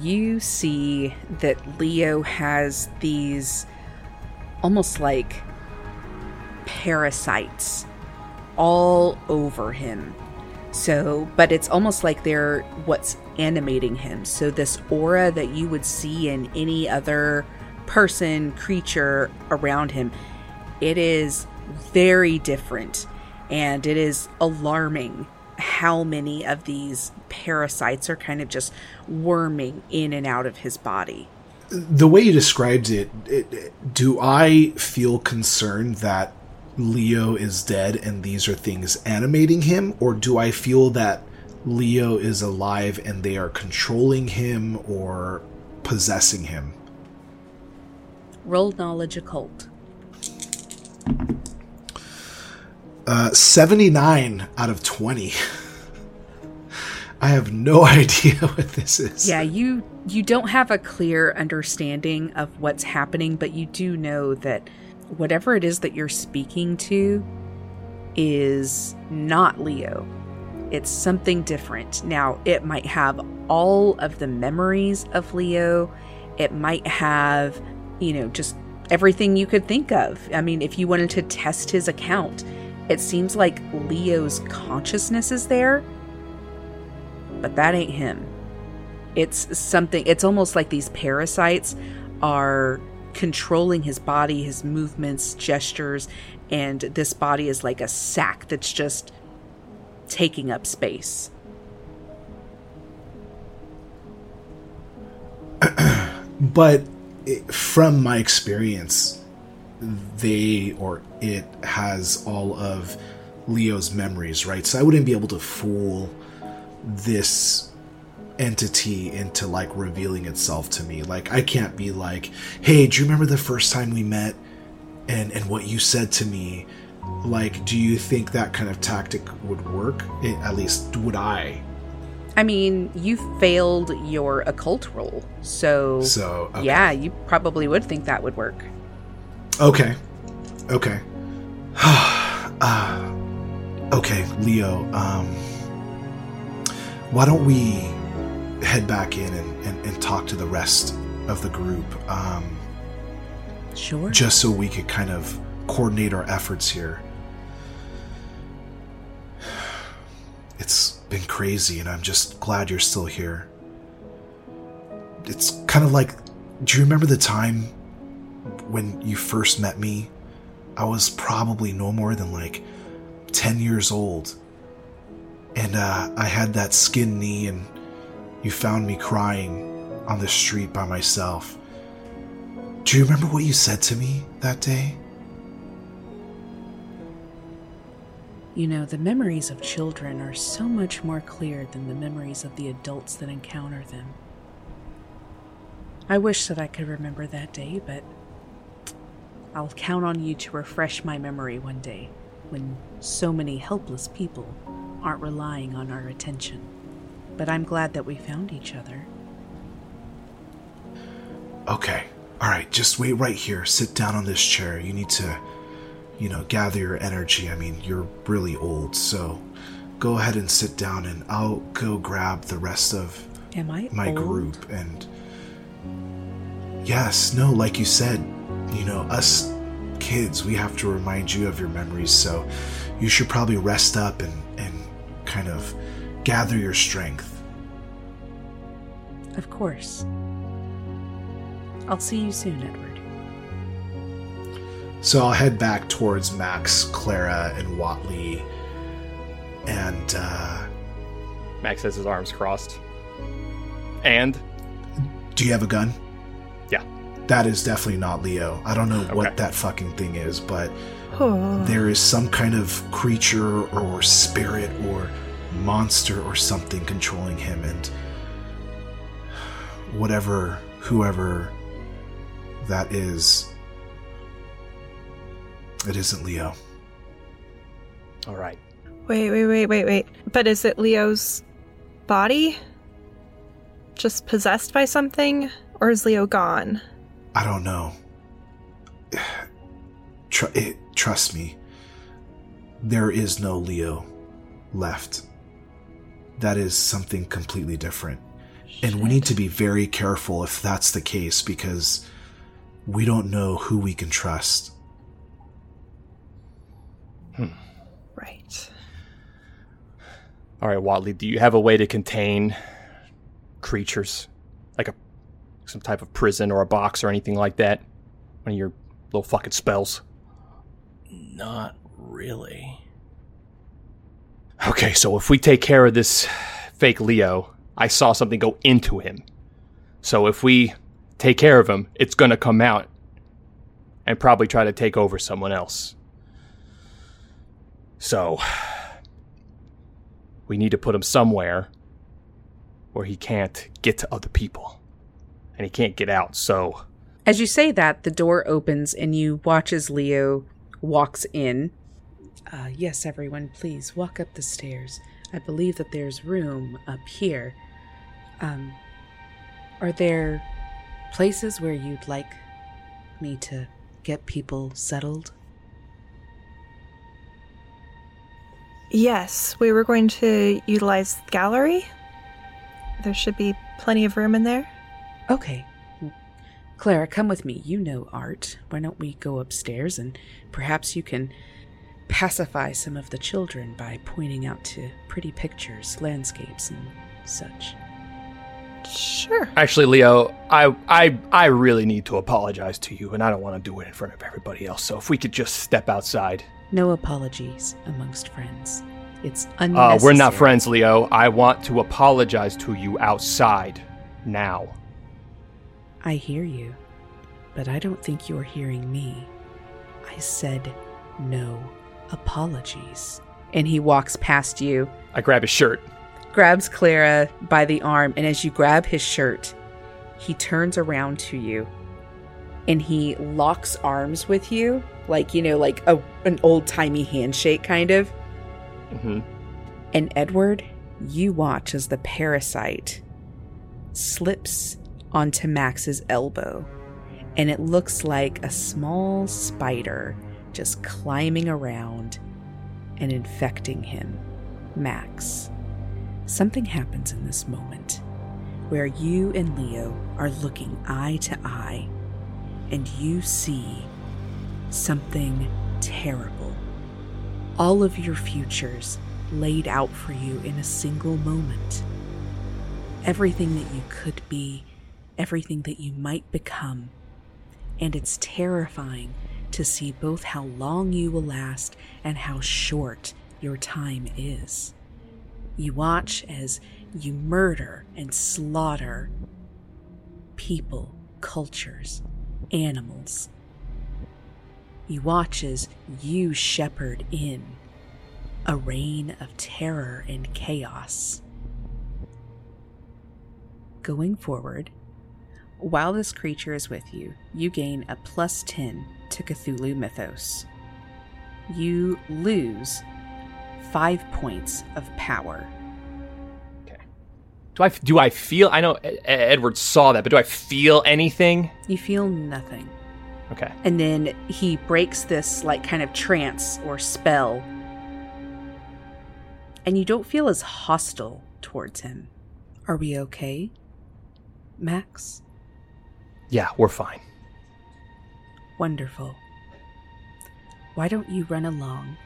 You see that Leo has these almost like parasites all over him. So, but it's almost like they're what's animating him. So, this aura that you would see in any other person, creature around him, it is very different and it is alarming how many of these parasites are kind of just worming in and out of his body. the way you described it, it, do I feel concerned that Leo is dead and these are things animating him, or do I feel that Leo is alive and they are controlling him or possessing him? Roll knowledge occult. Uh, 79 out of 20. <laughs> I have no <laughs> idea what this is. Yeah, you you don't have a clear understanding of what's happening, but you do know that whatever it is that you're speaking to is not Leo. It's something different. Now, it might have all of the memories of Leo. It might have, you know, just everything you could think of. I mean, if you wanted to test his account, it seems like Leo's consciousness is there, but that ain't him. It's something, it's almost like these parasites are controlling his body, his movements, gestures, and this body is like a sack that's just taking up space. But it, from my experience, they or it has all of Leo's memories, right? So I wouldn't be able to fool this entity into like revealing itself to me. Like I can't be like, "Hey, do you remember the first time we met and and what you said to me Like, do you think that kind of tactic would work? It, at least would I. I mean, you failed your occult roll, so, So okay. yeah, you probably would think that would work. Okay. Okay. uh, <sighs> okay, Leo. Um, why don't we head back in and, and, and talk to the rest of the group, um, Sure. just so we could kind of coordinate our efforts here. <sighs> It's been crazy, and I'm just glad you're still here. It's kind of like, do you remember the time when you first met me? I was probably no more than like 10 years old. And uh, I had that skin knee, and you found me crying on the street by myself. Do you remember what you said to me that day? You know, the memories of children are so much more clear than the memories of the adults that encounter them. I wish that I could remember that day, but I'll count on you to refresh my memory one day when so many helpless people aren't relying on our attention. But I'm glad that we found each other. Okay. All right, just wait right here. Sit down on this chair. You need to, you know, gather your energy. I mean, you're really old, so go ahead and sit down and I'll go grab the rest of Am I my old? group and Yes, no, like you said, you know, us kids, we have to remind you of your memories, so you should probably rest up and and kind of gather your strength. Of course. I'll see you soon, Edward. So I'll head back towards Max, Clara, and Watley. And uh, Max has his arms crossed. And do you have a gun? Yeah. That is definitely not Leo. I don't know Okay. what that fucking thing is, but Oh. there is some kind of creature or spirit or monster or something controlling him, and whatever, whoever that is, it isn't Leo. all right. Wait, wait, wait, wait, wait. But is it Leo's body? Just possessed by something? Or is Leo gone? I don't know. <sighs> Tr- it, trust me, there is no Leo left. That is something completely different. And we need to be very careful if that's the case because we don't know who we can trust. Right. All right, Watley, do you have a way to contain creatures? Like a some type of prison or a box or anything like that? One of your little fucking spells. Not really. Okay, so if we take care of this fake Leo, I saw something go into him. So if we take care of him, it's gonna come out and probably try to take over someone else. So we need to put him somewhere where he can't get to other people. And he can't get out, so As you say that, the door opens and you watch as Leo walks in. Uh, yes, everyone, please walk up the stairs. I believe that there's room up here. Um, are there places where you'd like me to get people settled? Yes, we were going to utilize the gallery. There should be plenty of room in there. Okay. Clara, come with me. You know art. Why don't we go upstairs and perhaps you can pacify some of the children by pointing out to pretty pictures, landscapes, and such. Sure. Actually, Leo, I I I really need to apologize to you, and I don't want to do it in front of everybody else. So if we could just step outside. No apologies amongst friends. It's Uh, unnecessary. we're not friends, Leo. I want to apologize to you outside now. I hear you, but I don't think you're hearing me. I said no apologies. And he walks past you, I grab his shirt. grabs Clara by the arm, and as you grab his shirt, he turns around to you and he locks arms with you, like, you know, like a, an old timey handshake kind of. hmm And Edward, you watch as the parasite slips onto Max's elbow, and it looks like a small spider just climbing around and infecting him, Max. Something happens in this moment where you and Leo are looking eye to eye, and you see something terrible. All of your futures laid out for you in a single moment. Everything that you could be, everything that you might become. And it's terrifying to see both how long you will last and how short your time is. You watch as you murder and slaughter people, cultures, animals. You watch as you shepherd in a reign of terror and chaos. Going forward, while this creature is with you, you gain a plus 10 to Cthulhu Mythos. You lose 5 points of power. Okay. Do I do I feel? I know Edward saw that, but do I feel anything? You feel nothing. Okay. And then he breaks this, like, kind of trance or spell. And you don't feel as hostile towards him. Are we okay, Max? Yeah, we're fine. Wonderful. Why don't you run along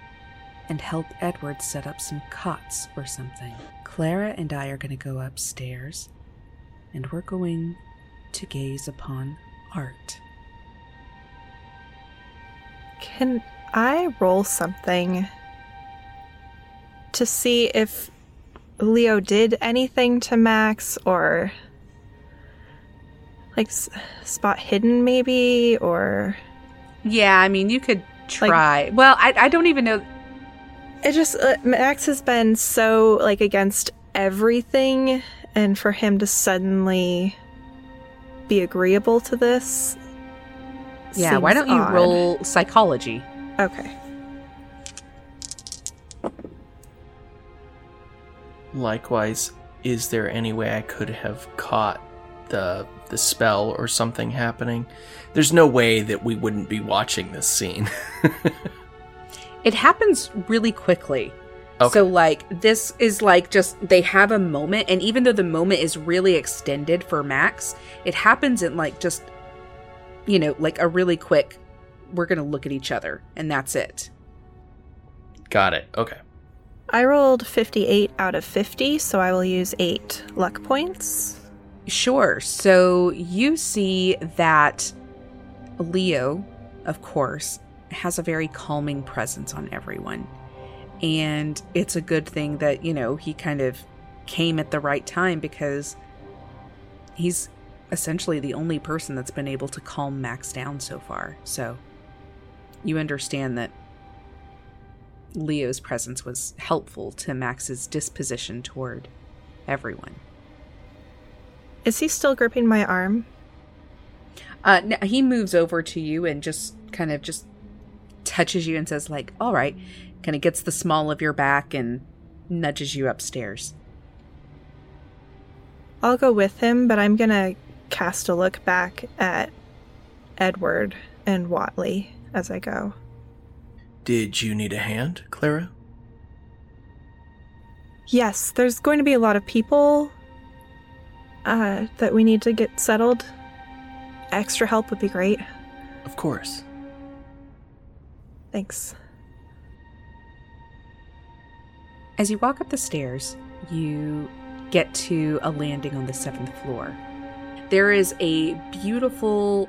and help Edward set up some cots or something? Clara and I are going to go upstairs and we're going to gaze upon art. Can I roll something to see if Leo did anything to Max or like s- spot hidden maybe or Yeah, I mean, you could try. well, I, I don't even know. it just uh, Max has been so like against everything and for him to suddenly be agreeable to this Yeah, why don't you odd. roll psychology? Okay. Likewise, is there any way I could have caught the the spell or something happening? There's no way that we wouldn't be watching this scene. <laughs> It happens really quickly. Okay. So, like, this is like just they have a moment, and even though the moment is really extended for Max, it happens in like just, you know, like a really quick, we're going to look at each other, and that's it. Got it. Okay. I rolled 58 out of 50, so I will use 8 luck points. Sure. So, you see that Leo, of course, has a very calming presence on everyone. And it's a good thing that, you know, he kind of came at the right time because he's essentially the only person that's been able to calm Max down so far. So you understand that Leo's presence was helpful to Max's disposition toward everyone. Is he still gripping my arm? Uh, n- he moves over to you and just kind of just touches you and says, like, all right, kind of gets the small of your back and nudges you upstairs. I'll go with him, but I'm gonna cast a look back at Edward and Watley as I go. Did you need a hand, Clara? Yes, there's going to be a lot of people uh, that we need to get settled. Extra help would be great. Of course. Thanks. As you walk up the stairs, you get to a landing on the seventh floor. There is a beautiful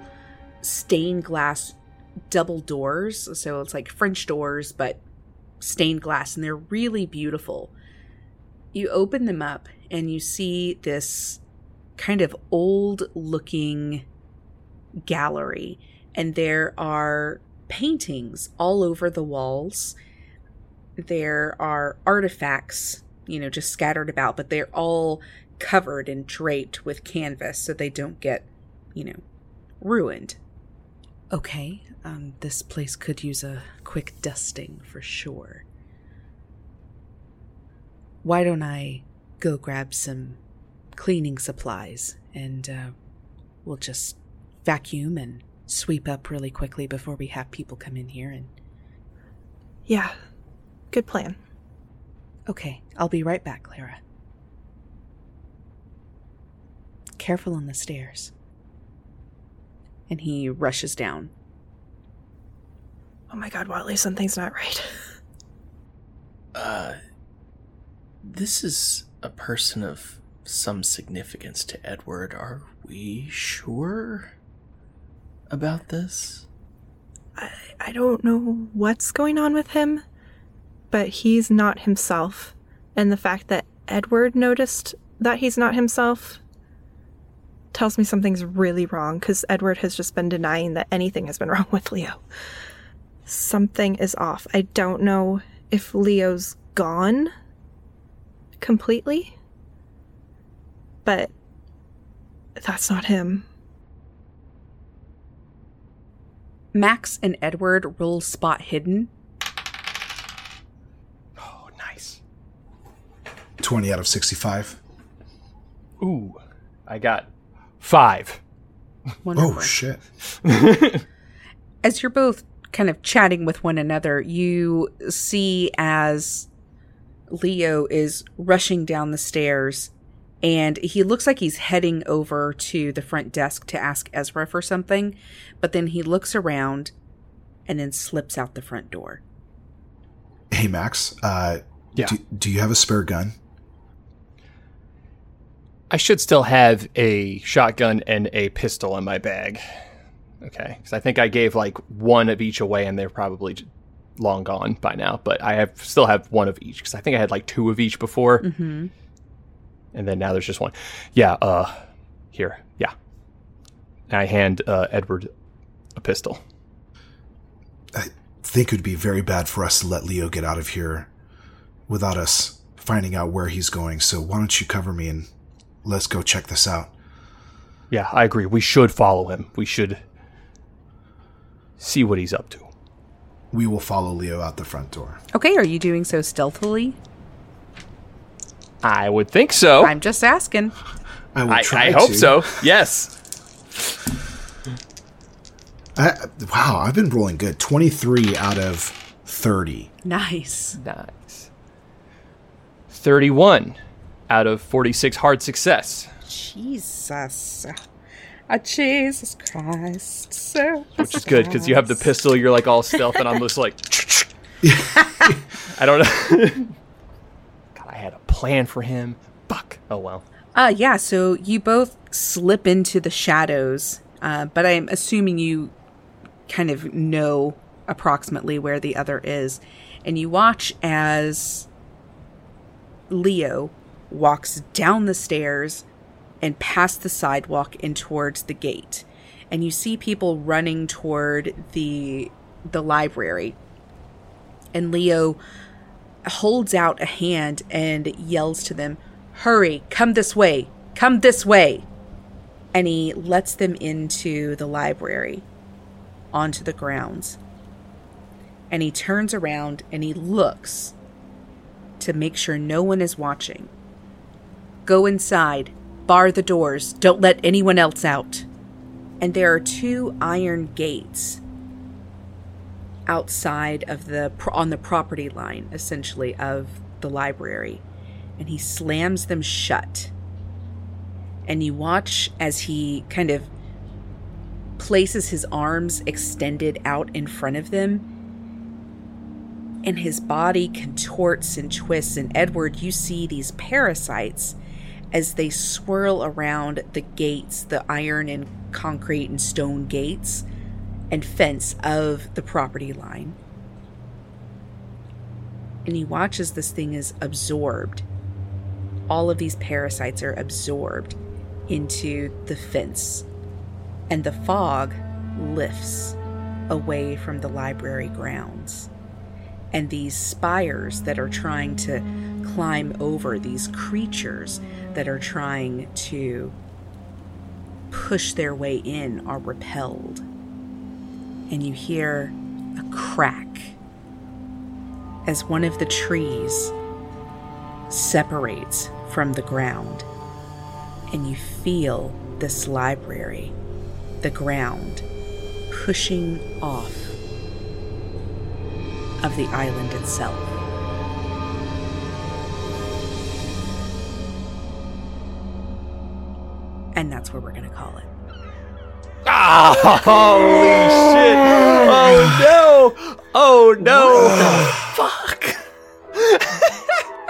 stained glass double doors. So it's like French doors, but stained glass, and they're really beautiful. You open them up and you see this kind of old looking gallery, and there are paintings all over the walls. There are artifacts, you know, just scattered about, but they're all covered and draped with canvas so they don't get, you know, ruined. Okay, um, this place could use a quick dusting for sure. Why don't I go grab some cleaning supplies and uh, we'll just vacuum and sweep up really quickly before we have people come in here and. Yeah, good plan. Okay, I'll be right back, Clara. Careful on the stairs. And he rushes down. Oh my god, Watley, something's not right. <laughs> Uh, this is a person of some significance to Edward. Are we sure about this? I, I don't know what's going on with him, but he's not himself. And the fact that Edward noticed that he's not himself tells me something's really wrong because Edward has just been denying that anything has been <laughs> wrong with Leo. Something is off. I don't know if Leo's gone completely, but that's not him. Max and Edward roll spot hidden. Oh, nice. 20 out of 65. Ooh, I got five. Wonderful. Oh, shit. <laughs> as you're both kind of chatting with one another, you see as Leo is rushing down the stairs and he looks like he's heading over to the front desk to ask Ezra for something, but then he looks around and then slips out the front door. Hey, Max. Uh, Yeah. do, do you have a spare gun? I should still have a shotgun and a pistol in my bag. Okay, because I think I gave like one of each away, and they're probably long gone by now. But I have still have one of each because I think I had like two of each before, Mm-hmm. and then now there's just one. Yeah, uh, here, yeah. And I hand uh, Edward a pistol. I think it would be very bad for us to let Leo get out of here without us finding out where he's going. So why don't you cover me and let's go check this out? Yeah, I agree. We should follow him. We should see what he's up to. We will follow Leo out the front door. Okay, are you doing so stealthily? I would think so. I'm just asking. I will I, try I hope to. so. Yes. I, wow, I've been rolling good. 23 out of 30. Nice. Nice. 31 out of 46 hard success. Jesus. Ah, Jesus Christ. So Which is good because you have the pistol, you're like all stealth, and I'm just like. <laughs> I don't know. <laughs> God, I had a plan for him. Fuck. Oh well. Uh, yeah, so you both slip into the shadows, uh, but I'm assuming you kind of know approximately where the other is. And you watch as Leo walks down the stairs and past the sidewalk and towards the gate. And you see people running toward the the library. And Leo holds out a hand and yells to them, Hurry, come this way, come this way. And he lets them into the library, onto the grounds. And he turns around and he looks to make sure no one is watching. Go inside, bar the doors, don't let anyone else out. And there are two iron gates outside of the on the property line essentially of the library. And he slams them shut. And you watch as he kind of places his arms extended out in front of them. And his body contorts and twists. And edward you see these parasites as they swirl around the gates the iron and concrete and stone gates and fence of the property line. And he watches this thing is absorbed. All of these parasites are absorbed into the fence. And the fog lifts away from the library grounds. And these spires that are trying to climb over, these creatures that are trying to push their way in, are repelled and you hear a crack as one of the trees separates from the ground, and you feel this library, the ground, pushing off of the island itself. And that's where we're going to call it. Ah, holy shit! Oh no! Oh no! Fuck.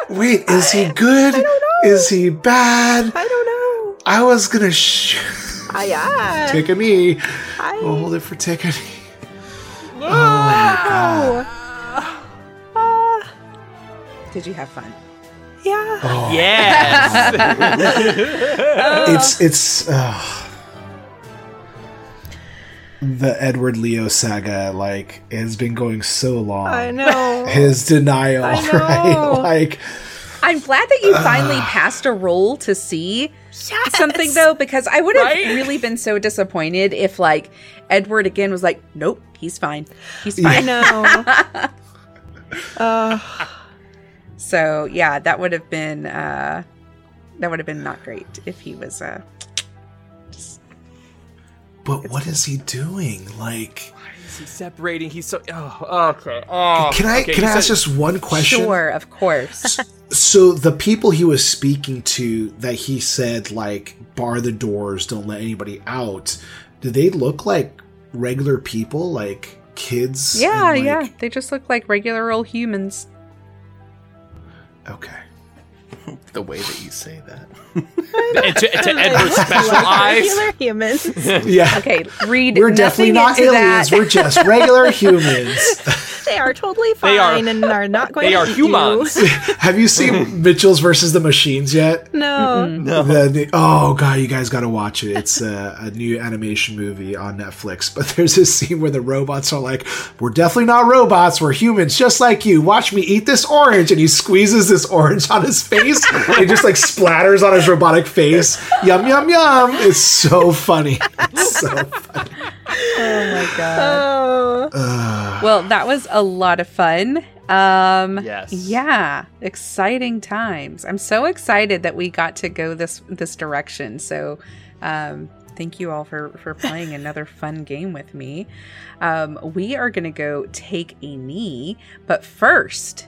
Wait, is he good? Is he bad? I don't know. I was gonna sh- Ah, yeah. take a knee. I We'll hold it for take a knee. know. Ah, Did you have fun? Yeah. Oh, Yes. <laughs> It's it's uh, the Edward Leo saga. Like has been going so long. I know. His denial, I <laughs> know. right? Like I'm glad that you finally passed a roll to see something though, because I would have Right? really been so disappointed if like Edward again was like, Nope, he's fine. He's fine. I know. <laughs> Uh, So yeah, that would have been uh that would have been not great if he was uh But what is he doing? Like, He's separating. He's so. Oh, okay. Oh, can I okay, can you I ask said- just one question? Sure, of course. So the people he was speaking to, that he said like bar the doors, don't let anybody out. Do they look like regular people, like kids? yeah, and, yeah. They just look like regular old humans. Okay. <laughs> The way that you say that. And <laughs> to, to Edward's special eyes. Regular humans. <laughs> Yeah. Okay, read We're definitely not into aliens. that. We're just regular humans. They are totally fine They are- fine and are not going They to are eat humans. Have you seen Mitchells versus the Machines yet? You. No. No. The- the- oh god, you guys got to watch it. It's a, a new animation movie on Netflix. But there's this scene where the robots are like, "We're definitely not robots. We're humans, just like you. Watch me eat this orange." And he squeezes this orange on his face. And it just like splatters on his robotic face. Yum yum yum. It's so funny. It's so funny. Oh my god. Oh. Ugh. Well, that was a lot of fun. Um Yes. Yeah, exciting times. I'm so excited that we got to go this this direction. So, um thank you all for for playing another <laughs> fun game with me. Um we are going to go take a knee, but first,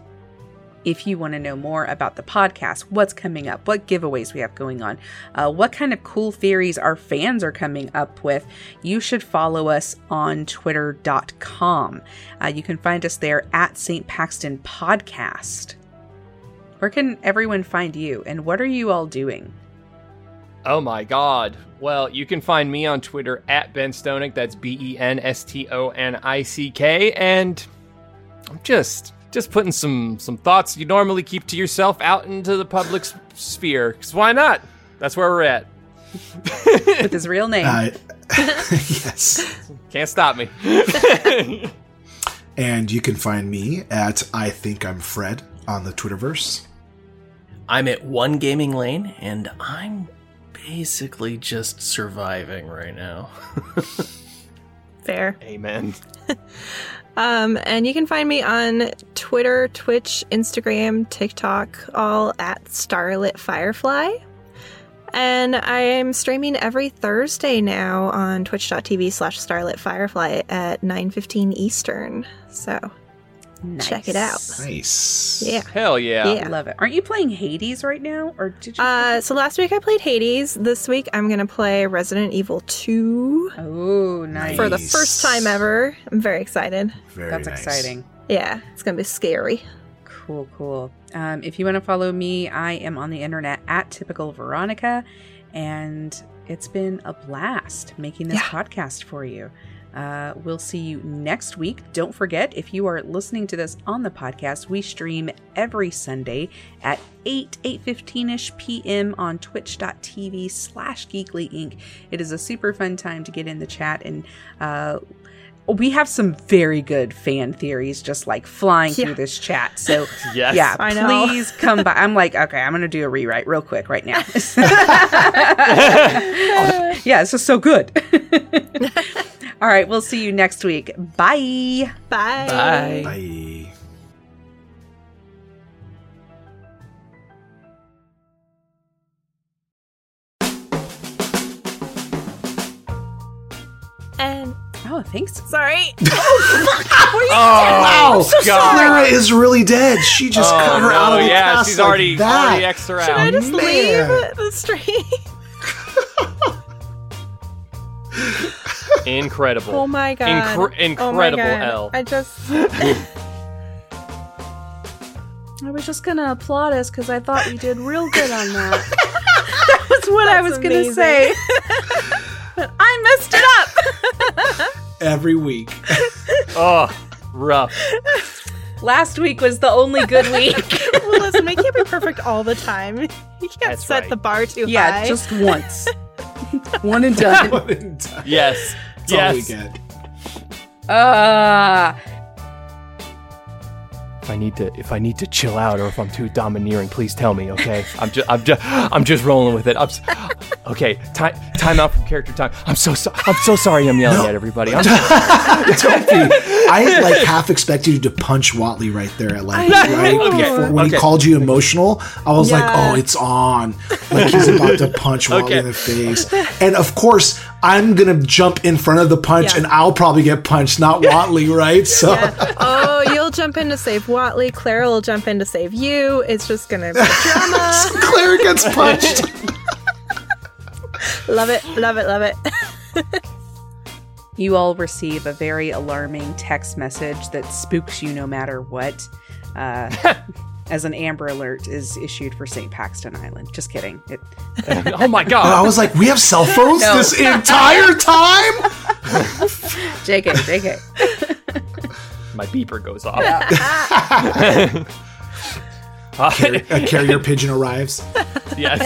if you want to know more about the podcast, what's coming up, what giveaways we have going on, uh, what kind of cool theories our fans are coming up with, you should follow us on twitter.com. Uh, you can find us there at St. Paxton Podcast. Where can everyone find you, and what are you all doing? Oh my god. Well, you can find me on Twitter at Ben Stonick. That's B E N S T O N I C K. And I'm just just putting some some thoughts you normally keep to yourself out into the public s- sphere. Cause why not? That's where we're at. <laughs> With his real name. Uh, <laughs> yes. Can't stop me. <laughs> And you can find me at I think I'm Fred on the Twitterverse. I'm at one gaming lane, and I'm basically just surviving right now. Fair. Amen. Um, and you can find me on Twitter, Twitch, Instagram, TikTok, all at Starlit Firefly. And I am streaming every Thursday now on twitch.tv slash Starlit Firefly at 9.15 Eastern. So check it out. Nice. Yeah. Hell yeah. Yeah. Love it. Aren't you playing Hades right now, or did you? Uh, so last week I played Hades. This week I'm going to play Resident Evil 2 oh, nice. for the first time ever. I'm very excited. Very That's nice. exciting. Yeah, it's going to be scary. Cool, cool. Um, if you want to follow me, I am on the internet at typical Veronica, and it's been a blast making this Yeah. podcast for you. Uh, we'll see you next week. Don't forget, if you are listening to this on the podcast, we stream every Sunday at 8, 8.15ish p.m. on twitch.tv slash geekly inc. It is a super fun time to get in the chat and uh, we have some very good fan theories just like flying Yeah. through this chat. So <laughs> Yes. yeah, I know. please come by. I'm like, okay, I'm gonna do a rewrite real quick right now. <laughs> <laughs> yeah, this is so good. All right, we'll see you next week. Bye. Bye. Bye. Bye. And Oh, thanks. sorry. <laughs> Oh, Wow, oh, God. Clara is really dead. She just oh, cut her no, out of the city. Oh yeah, cast she's like already that. already X'd her Should I just Man. leave the stream? <laughs> <laughs> Incredible. Oh my god. Incre- Oh my incredible God. L. I just <laughs> I was just gonna applaud us because I thought we did real good on that. that was what I That's was gonna say. <laughs> but I messed it up. <laughs> Every week. Oh, rough. Last week was the only good week. well, listen, we can't be perfect all the time. You can't That's set right. the bar too yeah, high. Yeah, just once. One and done. That's Yes. all we get. Uh I need to, if I need to chill out, or if I'm too domineering, please tell me. Okay, I'm just, I'm just, I'm just rolling with it. I'm, okay. Time, time out from character time. I'm so, so I'm so sorry. I'm yelling No. at everybody. I'm, <laughs> Don't be. I like half expected you to punch Watley right there at like right Okay, before when he called you emotional. I was like, oh, it's on. Like he's about to punch Watley Okay. in the face. And of course, I'm gonna jump in front of the punch, Yeah. and I'll probably get punched, not Watley, right? So Yeah. Oh, you'll jump in to save Watley. Clara will jump in to save you. It's just gonna be <laughs> drama. <laughs> Claire gets punched. <laughs> love it, love it, love it. you all receive a very alarming text message that spooks you no matter what. Uh, as an Amber Alert is issued for St. Paxton Island. Just kidding. It, oh my God. I was like, we have cell phones No. this entire time. JK, JK. My beeper goes off. A <laughs> <laughs> uh, uh, carrier pigeon arrives. <laughs> yes.